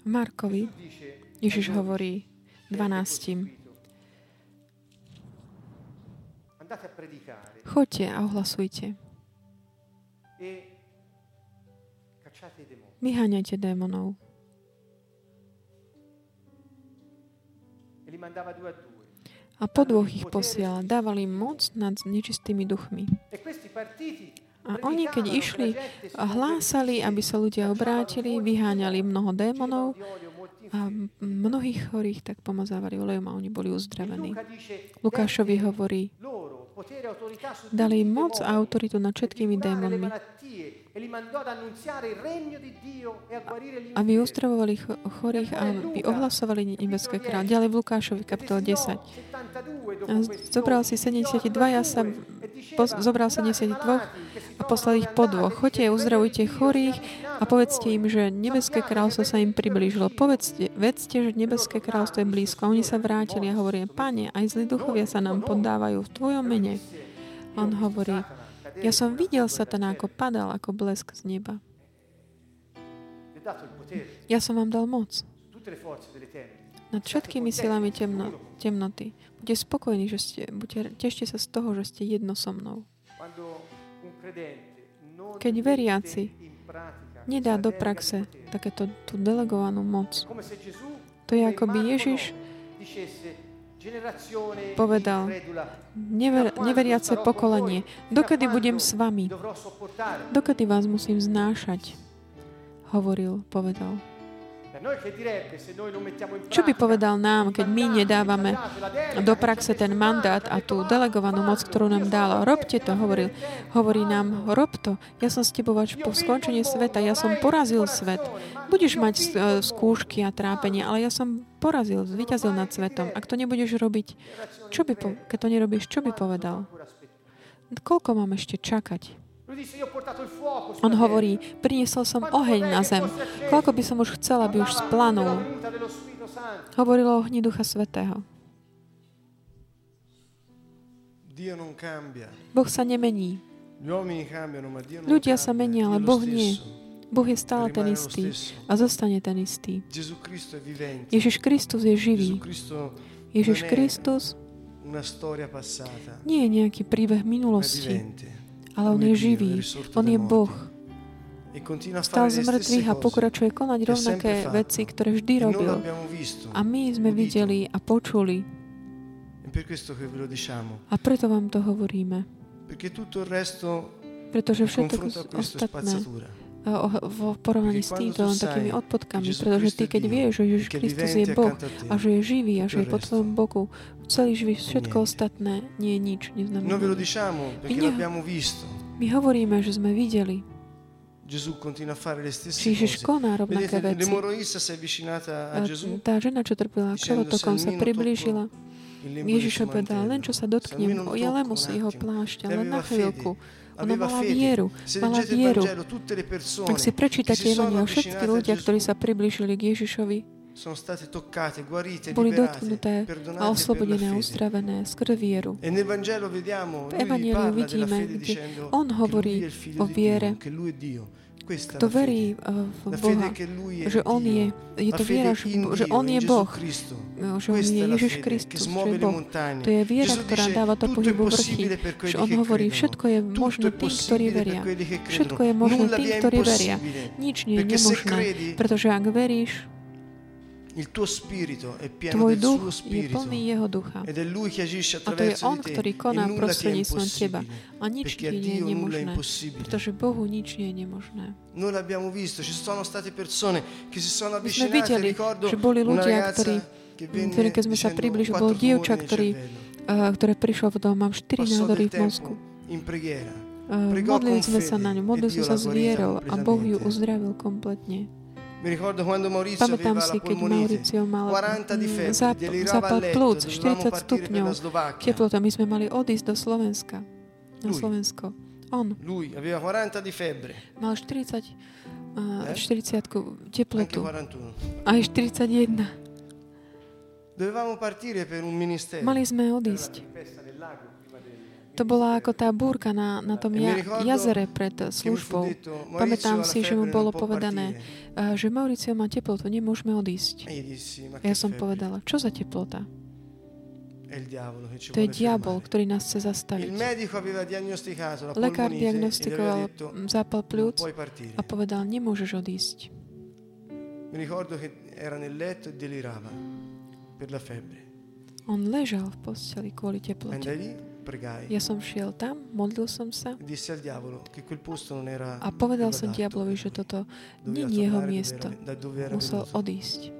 Speaker 2: V Markovi Ježiš hovorí 12. Choďte a ohlasujte. Vyháňajte démonov. A po dvoch ich posiela, dávali moc nad nečistými duchmi. A oni, keď išli hlásali, aby sa ľudia obrátili, vyháňali mnoho démonov a mnohých chorých tak pomazávali olejom a oni boli uzdravení. Lukášovi hovorí, dali moc a autoritu nad všetkými démonmi aby uzdravovali chorých a aby ohlasovali nebeské kráľ. Ďalej v Lukášovi kapitole 10. A zobral si 72, ja sa zobral 72 a poslal ich po dvoch. Choďte, uzdravujte chorých a povedzte im, že nebeské kráľstvo sa im priblížilo. Povedzte, vedzte, že nebeské kráľstvo je blízko. A oni sa vrátili a hovoria, Pane, aj zlí duchovia sa nám poddávajú v Tvojom mene. On hovorí, ja som videl Satana, ako padal, ako blesk z neba. Ja som vám dal moc. Nad všetkými silami temno, temnoty. Buďte spokojní, že ste, buďte, tešte sa z toho, že ste jedno so mnou. Keď veriaci nedá do praxe takéto tú delegovanú moc, to je ako by Ježiš Povedal, Never, neveriace pokolenie, dokedy budem s vami? Dokedy vás musím znášať? Hovoril, povedal. Čo by povedal nám, keď my nedávame
Speaker 1: delega
Speaker 2: do praxe ten mandát a tú delegovanú moc, ktorú nám dal. Robte to, hovoril. Hovorí nám, rob to. Ja som s tebou až po skončení sveta. Ja som porazil svet. Budeš mať e, skúšky a trápenie, ale ja som porazil, zvíťazil nad svetom. Ak to nebudeš robiť, čo by po, keď to nerobíš, čo by povedal? Koľko mám ešte čakať? On hovorí, priniesol som oheň na zem. Koľko by som už chcel, aby už splanul. Hovorilo o ohni Ducha Svetého. Boh sa nemení. Ľudia sa menia, ale Boh nie. Boh je stále ten istý a zostane ten istý. Ježiš Kristus je živý. Ježiš Kristus nie je nejaký príbeh minulosti. Ale on je živý. On je. Boh.
Speaker 3: E
Speaker 2: Stal z mŕtvych a pokračuje konať rovnaké veci, ktoré vždy robil. A my sme videli a počuli.
Speaker 3: Diciamo,
Speaker 2: A preto vám to hovoríme. Pretože všetko ostatné v porovnaní s týmto takými odpodkami, pretože ty keď vieš, že Ježiš Kristus je Boh
Speaker 3: a
Speaker 2: že je živý a že je po tvojom boku, celý život, všetko ostatné nie je nič, neznamená.
Speaker 3: l'abbiamo visto.
Speaker 2: My hovoríme, že sme videli,
Speaker 3: Gesù continua a fare le stesse
Speaker 2: Ježiš koná rovnaké
Speaker 3: Vedete,
Speaker 2: veci.
Speaker 3: si è avvicinata a Gesù
Speaker 2: tá žena, čo
Speaker 3: dicendo,
Speaker 2: krvotokom,
Speaker 3: "Se
Speaker 2: sa priblížila
Speaker 3: suo
Speaker 2: povedala, len čo sa dotknem, ja
Speaker 3: un
Speaker 2: si jeho
Speaker 3: attimo."
Speaker 2: plášťa, len na
Speaker 3: aveva
Speaker 2: chvíľku. Ona mala vieru, mala vieru. Ak si prečítate
Speaker 3: avvicinate a
Speaker 2: ľudia, ktorí sa priblížili k Ježišovi,
Speaker 3: sono state toccate, guarite,
Speaker 2: boli dotknuté a oslobodené a uzdravené skrze vieru.
Speaker 3: E nel Vangelo vediamo,
Speaker 2: V Evangeliu vidíme, kde on hovorí o viere. Kto verí uh, v Boha, že on je, je to viera, že, on je Boh, že on je Ježiš Kristus, že je Boh. To je viera, ktorá dáva to pohybu vrchy. Že on hovorí, všetko je možné tým, ktorí veria. Všetko je možné tým, ktorí veria. Nič nie je nemožné, pretože ak veríš,
Speaker 3: il tuo spirito è pieno
Speaker 2: tvoj
Speaker 3: del
Speaker 2: duch
Speaker 3: suo
Speaker 2: je
Speaker 3: spirito.
Speaker 2: plný jeho ducha.
Speaker 3: Ed è lui che agisce
Speaker 2: A to je
Speaker 3: attraverso
Speaker 2: on,
Speaker 3: di te.
Speaker 2: ktorý
Speaker 3: E
Speaker 2: koná prostredníctvom teba. A nič ti nie je nemožné. Pretože Bohu nič nie je nemožné.
Speaker 3: Noi l'abbiamo visto, ci sono state persone che si sono avvicinate,
Speaker 2: videli,
Speaker 3: ricordo
Speaker 2: že boli ľudia, ktorí, ktorí keď sme sa približili, bol dievča, ktorý, uh, ktoré prišlo v dom, mám štyri
Speaker 3: Passò
Speaker 2: nádory
Speaker 3: del
Speaker 2: v
Speaker 3: preghiera.
Speaker 2: Uh, modlili sme sa na ňu,
Speaker 3: e
Speaker 2: modlili sme sa s vierou a Boh ju uzdravil kompletne. Pamätám si, keď Mauricio mal
Speaker 3: 40 di febbre,
Speaker 2: zap-
Speaker 3: delirava
Speaker 2: zápal plúc,
Speaker 3: dovevamo
Speaker 2: 40
Speaker 3: partire per
Speaker 2: stupňov teplota. My sme mali odísť do Slovenska. Na. Slovensko. On
Speaker 3: Lui aveva 40 di febbre,
Speaker 2: mal 40, uh,
Speaker 3: Eh?
Speaker 2: 40
Speaker 3: anche
Speaker 2: teplotu.
Speaker 3: 41.
Speaker 2: Aj 41.
Speaker 3: Dovevamo partire per un ministero.
Speaker 2: Mali sme odísť.
Speaker 1: tempesta nel lago prima del...
Speaker 2: To bola ako tá búrka na, na tom ja, jazere pred
Speaker 3: fu
Speaker 2: službou. Pamätám si, že mu bolo povedané, uh, že Mauricio má teplotu, nemôžeme odísť. Ja som povedala, čo za teplota? To je diabol, ktorý nás chce zastaviť. Lekár
Speaker 3: e
Speaker 2: diagnostikoval zápal pľúc a povedal, nemôžeš odísť.
Speaker 3: E.
Speaker 2: On ležal v posteli kvôli teplote.
Speaker 3: Pregai.
Speaker 2: Ja som šiel tam, modlil som sa.
Speaker 3: E dissi al diavolo che quel posto non era
Speaker 2: a povedal som diablovi, že toto nie je jeho miesto. Musel odísť,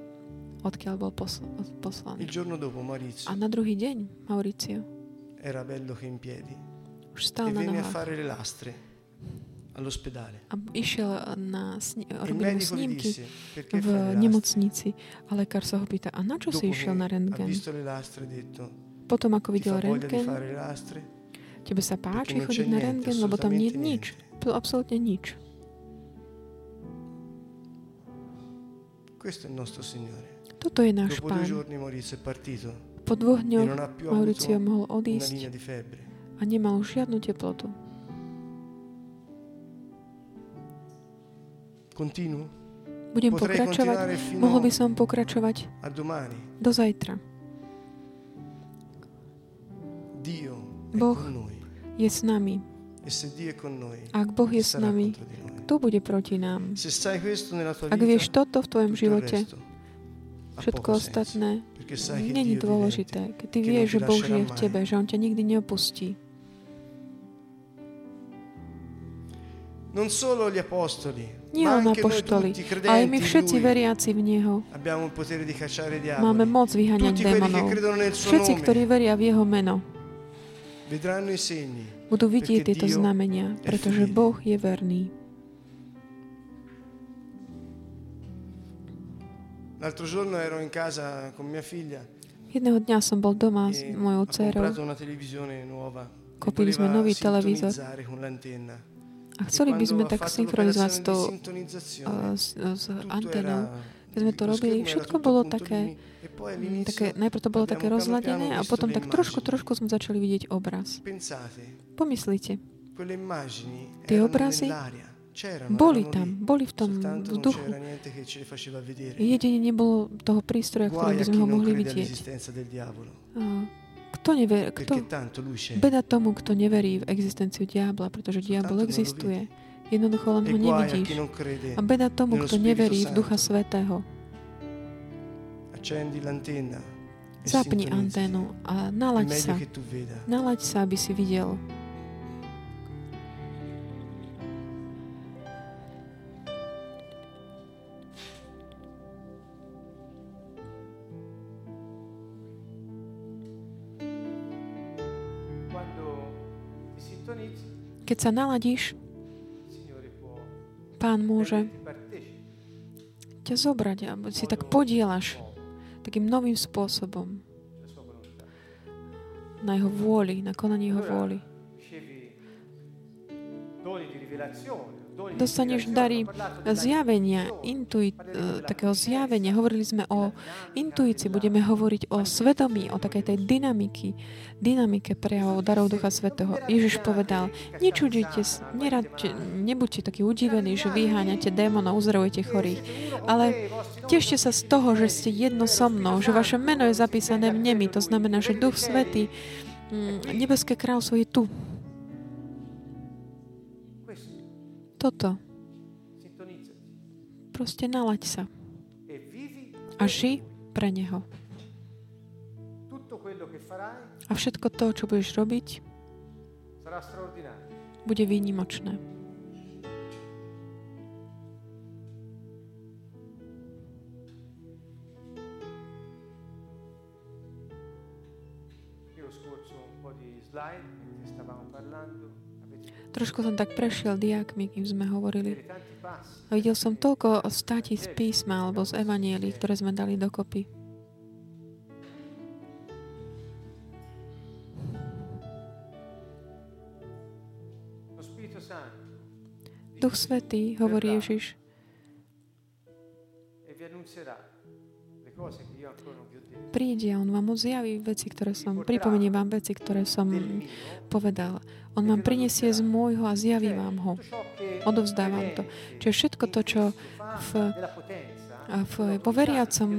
Speaker 2: odkiaľ bol posl- poslaný.
Speaker 3: Il giorno dopo Maurizio.
Speaker 2: A na druhý deň Mauricio
Speaker 3: era bello che in piedi.
Speaker 2: už stál
Speaker 3: e
Speaker 2: na
Speaker 3: venne a
Speaker 2: nohách.
Speaker 3: fare le lastre all'ospedale.
Speaker 2: a išiel na sni-
Speaker 3: gli
Speaker 2: snímky
Speaker 3: disse
Speaker 2: v nemocnici. A lekár sa ho pýta, a na čo
Speaker 3: Dopo
Speaker 2: si išiel na
Speaker 3: ha
Speaker 2: rentgen?
Speaker 3: visto le lastre ha detto
Speaker 2: Potom ako videl rentgen, tebe sa páči chodiť na rentgen, lebo tam nie je nič. To absolútne nič. Toto je náš pán. Po dvoch
Speaker 3: e
Speaker 2: dňoch Mauricio mohol odísť a nemal žiadnu teplotu. Budem pokračovať. Mohol by som pokračovať do zajtra. Boh. Je s nami.
Speaker 3: E
Speaker 2: ak Boh je s nami, kto bude proti nám? Ak vieš toto v tvojom živote, Všetko ostatné není dôležité. Keď ty vieš, že Boh žije v tebe, že On ťa nikdy neopustí.
Speaker 3: Non solo gli apostoli,
Speaker 2: Nie len apoštoli, ale my všetci veriaci v Neho máme moc vyháňať démonov. Všetci, ktorí veria v Jeho meno. Budú vidieť tieto znamenia, pretože. Boh je verný.
Speaker 3: L'altro giorno ero in casa con mia figlia
Speaker 2: Jedného dňa som bol doma s
Speaker 3: e
Speaker 2: mojou dcerou
Speaker 3: e
Speaker 2: Kúpili sme nový televízor a chceli by sme tak synchronizovať s tou uh, s, s
Speaker 3: tutto
Speaker 2: antenou. Keď sme to robili, všetko bolo také,
Speaker 3: E
Speaker 2: mm, také, najprv to bolo také rozladené a potom tak trošku, trošku sme začali vidieť obraz. Pomyslite, Tie obrazy boli tam, boli v tom vzduchu. Jedine nebolo toho prístroja, ktorým
Speaker 3: Guai
Speaker 2: by sme ho mohli vidieť. Kto
Speaker 3: perché
Speaker 2: kto, beda tomu, kto neverí v existenciu diabla, pretože diabol existuje. Jednoducho len
Speaker 3: E
Speaker 2: ho
Speaker 3: a
Speaker 2: nevidíš. A beda tomu, kto neverí v. Ducha Svetého.
Speaker 3: Accendi l'antenna. E
Speaker 2: Zapni anténu a nalaď sa. Nalaď sa, aby si videl. Keď sa naladíš, Pán môže ťa zobrať a si tak podielaš takým novým spôsobom na jeho vôli, na konanie jeho vôli. Dostaneš dary zjavenia, intuit, takého zjavenia. Hovorili sme o intuícii, budeme hovoriť o svedomí, o takej tej dynamiky, dynamike prejavov darov Ducha Svetého. Ježiš povedal, neradte, nebuďte takí udivení, že vyháňate démonov, uzdravujete chorých, ale tešte sa z toho, že ste jedno so mnou, že vaše meno je zapísané v nemi. To znamená, že Duch Svetý, mm, nebeské kráľstvo je tu. Toto. Proste nalaď sa
Speaker 1: e
Speaker 2: a ži pre Neho. A všetko to, čo budeš robiť, bude výnimočné.
Speaker 1: Slide
Speaker 2: Trošku som tak prešiel diakmi, kým sme hovorili. A videl som toľko státí z písma alebo z evanielí, ktoré sme dali dokopy. Duch Svetý, hovorí Ježiš, príde On vám zjaví veci, ktoré som, pripomenie vám veci, ktoré som povedal. On vám prinesie z môjho a zjaví vám ho. Odovzdávam to. Čiže všetko to, čo v- v, vo veriacom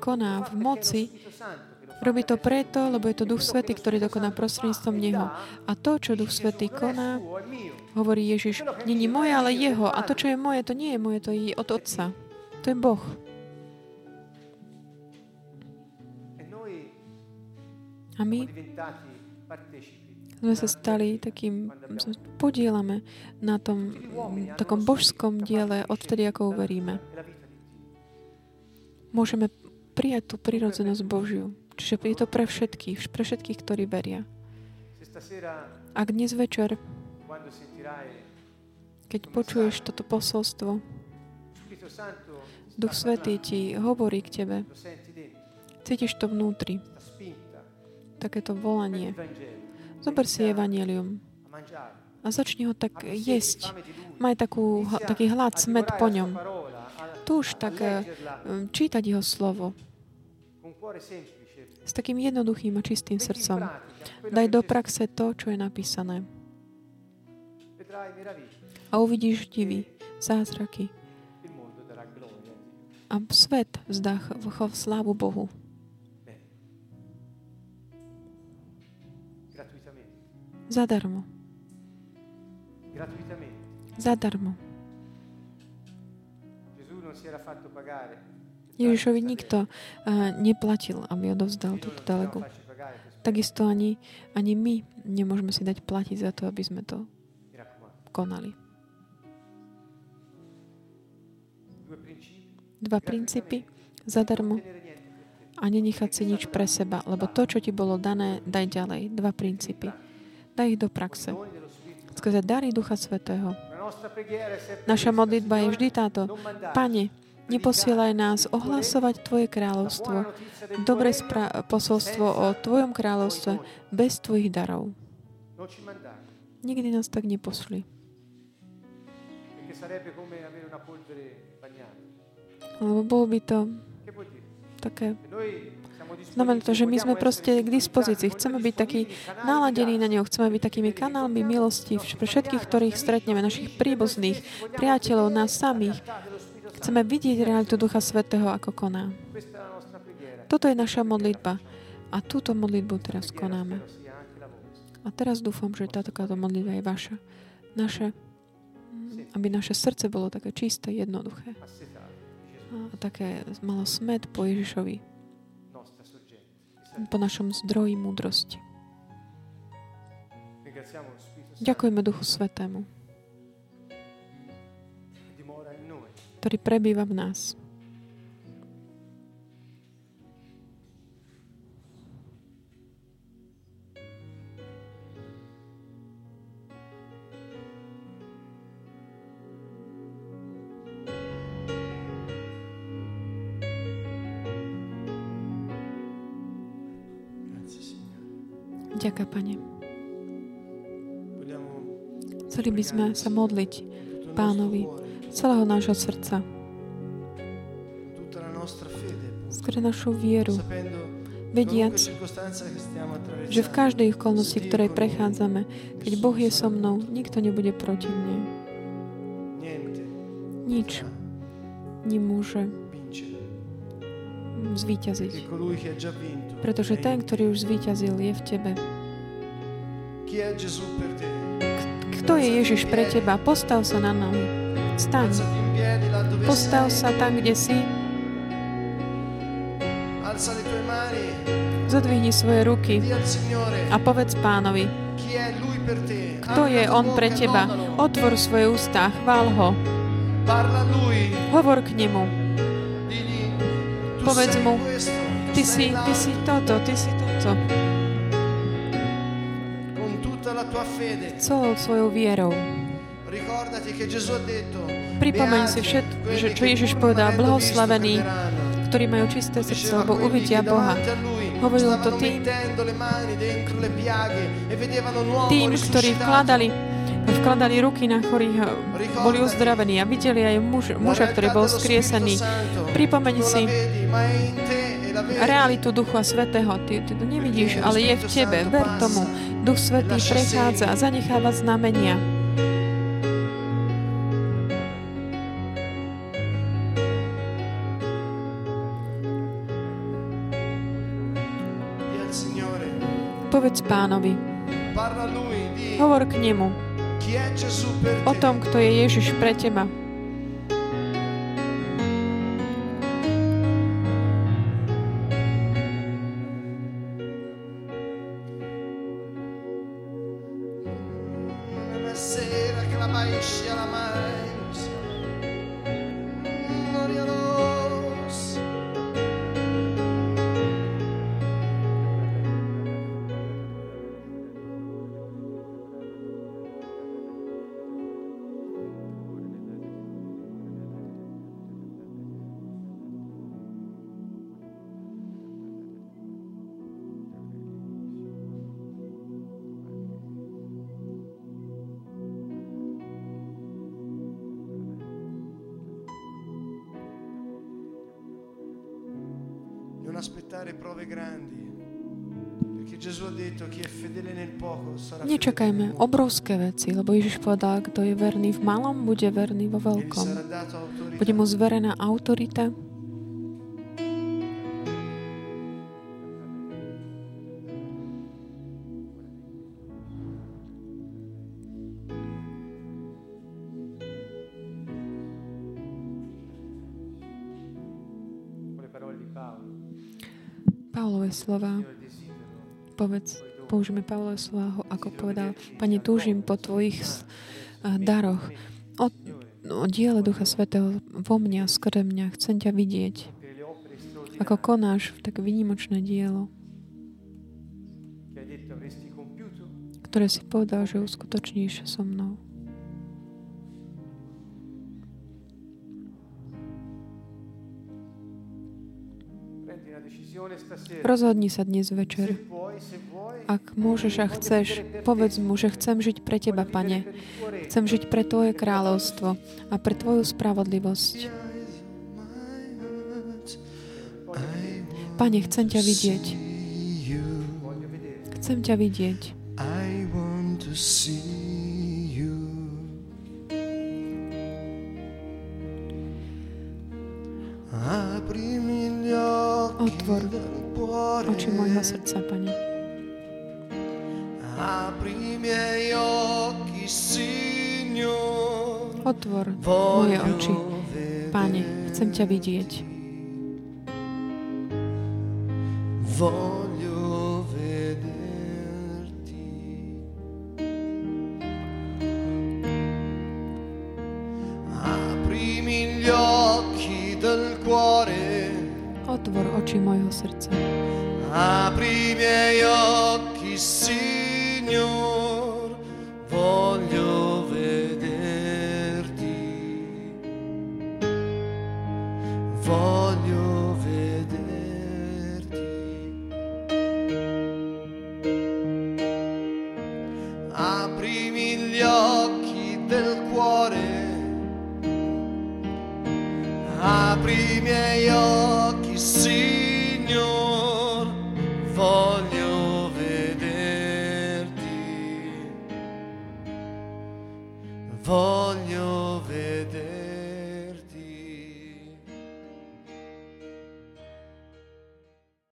Speaker 2: koná v moci, robí to preto, lebo je to Duch Svetý, ktorý dokoná prostredníctvom Neho. A to, čo Duch Svetý koná, hovorí Ježiš, není moje, ale Jeho. A to, čo je moje, to nie je moje, to je od Otca. To je Boh. A my sme sa stali takým, podielame na tom takom božskom diele odtedy, ako uveríme. Môžeme prijať tú prirodzenosť Božiu. Čiže je to pre všetkých, pre všetkých, ktorí veria. Ak dnes večer, keď počuješ toto posolstvo, Duch Svetý ti hovorí k tebe, cítiš to vnútri, takéto volanie. Zober si evanelium
Speaker 1: a
Speaker 2: začni ho tak jesť. Maj takú, taký hlad, smet po ňom.
Speaker 1: a
Speaker 2: tak eh, čítať jeho slovo s takým jednoduchým a čistým srdcom. Daj do praxe to, čo je napísané. A uvidíš divy, zázraky.
Speaker 1: A
Speaker 2: svet vzdá slávu Bohu. Zadarmo. Zadarmo. Ježišovi nikto uh, neplatil, aby odovzdal túto delegu. Takisto ani, ani my nemôžeme si dať platiť za to, aby sme to konali. Dva princípy zadarmo a nenechať si nič pre seba, lebo to, čo ti bolo dané, daj ďalej. Dva princípy. Daj ich do praxe. Skrze dary Ducha Svetého. Naša modlitba je vždy táto. Pane, neposielaj nás ohlasovať Tvoje kráľovstvo,
Speaker 1: regno,
Speaker 2: spra- posolstvo o Tvojom kráľovstve bez Tvojich darov. Nikdy nás tak
Speaker 1: bagnata.
Speaker 2: Lebo bolo by to? Také...
Speaker 1: Siamo
Speaker 2: Znamená to, že my sme proste k dispozícii. Chceme byť takí
Speaker 1: canali
Speaker 2: naladení na ňo. Chceme byť takými kanálmi milosti pre všetkých, ktorých stretneme, našich príbuzných, priateľov, nás samých. Chceme vidieť realitu Ducha Svetého, ako koná. Toto je naša modlitba. A túto modlitbu teraz konáme. A teraz dúfam, že táto modlitba je vaša. Naše, aby naše srdce bolo také čisté, jednoduché. A také malo smet po Ježišovi, po našom zdroji múdrosti. Ďakujeme Duchu Svetému, ktorý prebýva v nás. Ďakujem, Pane. Chceli by sme sa modliť Pánovi z celého nášho srdca, skrze našu vieru, vediac, že v každej okolnosti,
Speaker 3: Dio
Speaker 2: ktorej prechádzame, keď Boh je so mnou, nikto nebude proti mne. Nič. Nemôže
Speaker 3: vincere,
Speaker 2: Pretože ten,
Speaker 3: te.
Speaker 2: ktorý už zvíťazil, je v tebe. Kto je Ježiš pre teba? Postav sa na nohy. Staň. Postav sa tam, kde si. Zodvihni svoje ruky a povedz pánovi, kto je On pre teba. Otvor svoje ústa, chvál ho. Hovor k nemu. Povedz mu, Ty si, ty si toto, ty si toto. Celou svojou vierou. Pripomeň si všet, že, čo Ježiš povedal, blahoslavení, ktorí majú čisté srdce, lebo uvidia Boha. Hovoril to tým, tým, ktorí vkladali, vkladali ruky na chorých, a boli uzdravení a videli aj muž, muža, ktorý bol skriesený. Pripomeň si realitu Ducha Svetého. Ty, ty to nevidíš, ale je v tebe. Ver tomu. Duch Svetý prechádza a zanecháva znamenia. Povedz pánovi. Hovor k nemu o tom, kto je Ježiš pre teba. Nečakajme obrovské veci, lebo Ježiš povedal, kto je verný v malom, bude verný vo veľkom. Bude mu zverená autorita. Pavlové slova. Povedz, použijeme Pavlové slova, ako povedal, Pane, túžim po Tvojich a, daroch. O, o diele Ducha Svetého vo mňa, skrze mňa. Chcem ťa vidieť, ako konáš v tak výnimočné dielo, ktoré si povedal, že uskutočníš so mnou. Rozhodni sa dnes večer. Ak môžeš a chceš, povedz mu, že chcem žiť pre Teba, Pane. Chcem žiť pre Tvoje kráľovstvo a pre Tvoju spravodlivosť. Pane, chcem ťa vidieť. Chcem ťa vidieť. Otvor. Oči môjho srdca, Pane. Otvor moje oči. Pane, chcem ťa vidieť. Otvor oči môjho srdca.
Speaker 3: Apri i miei occhi, Signor,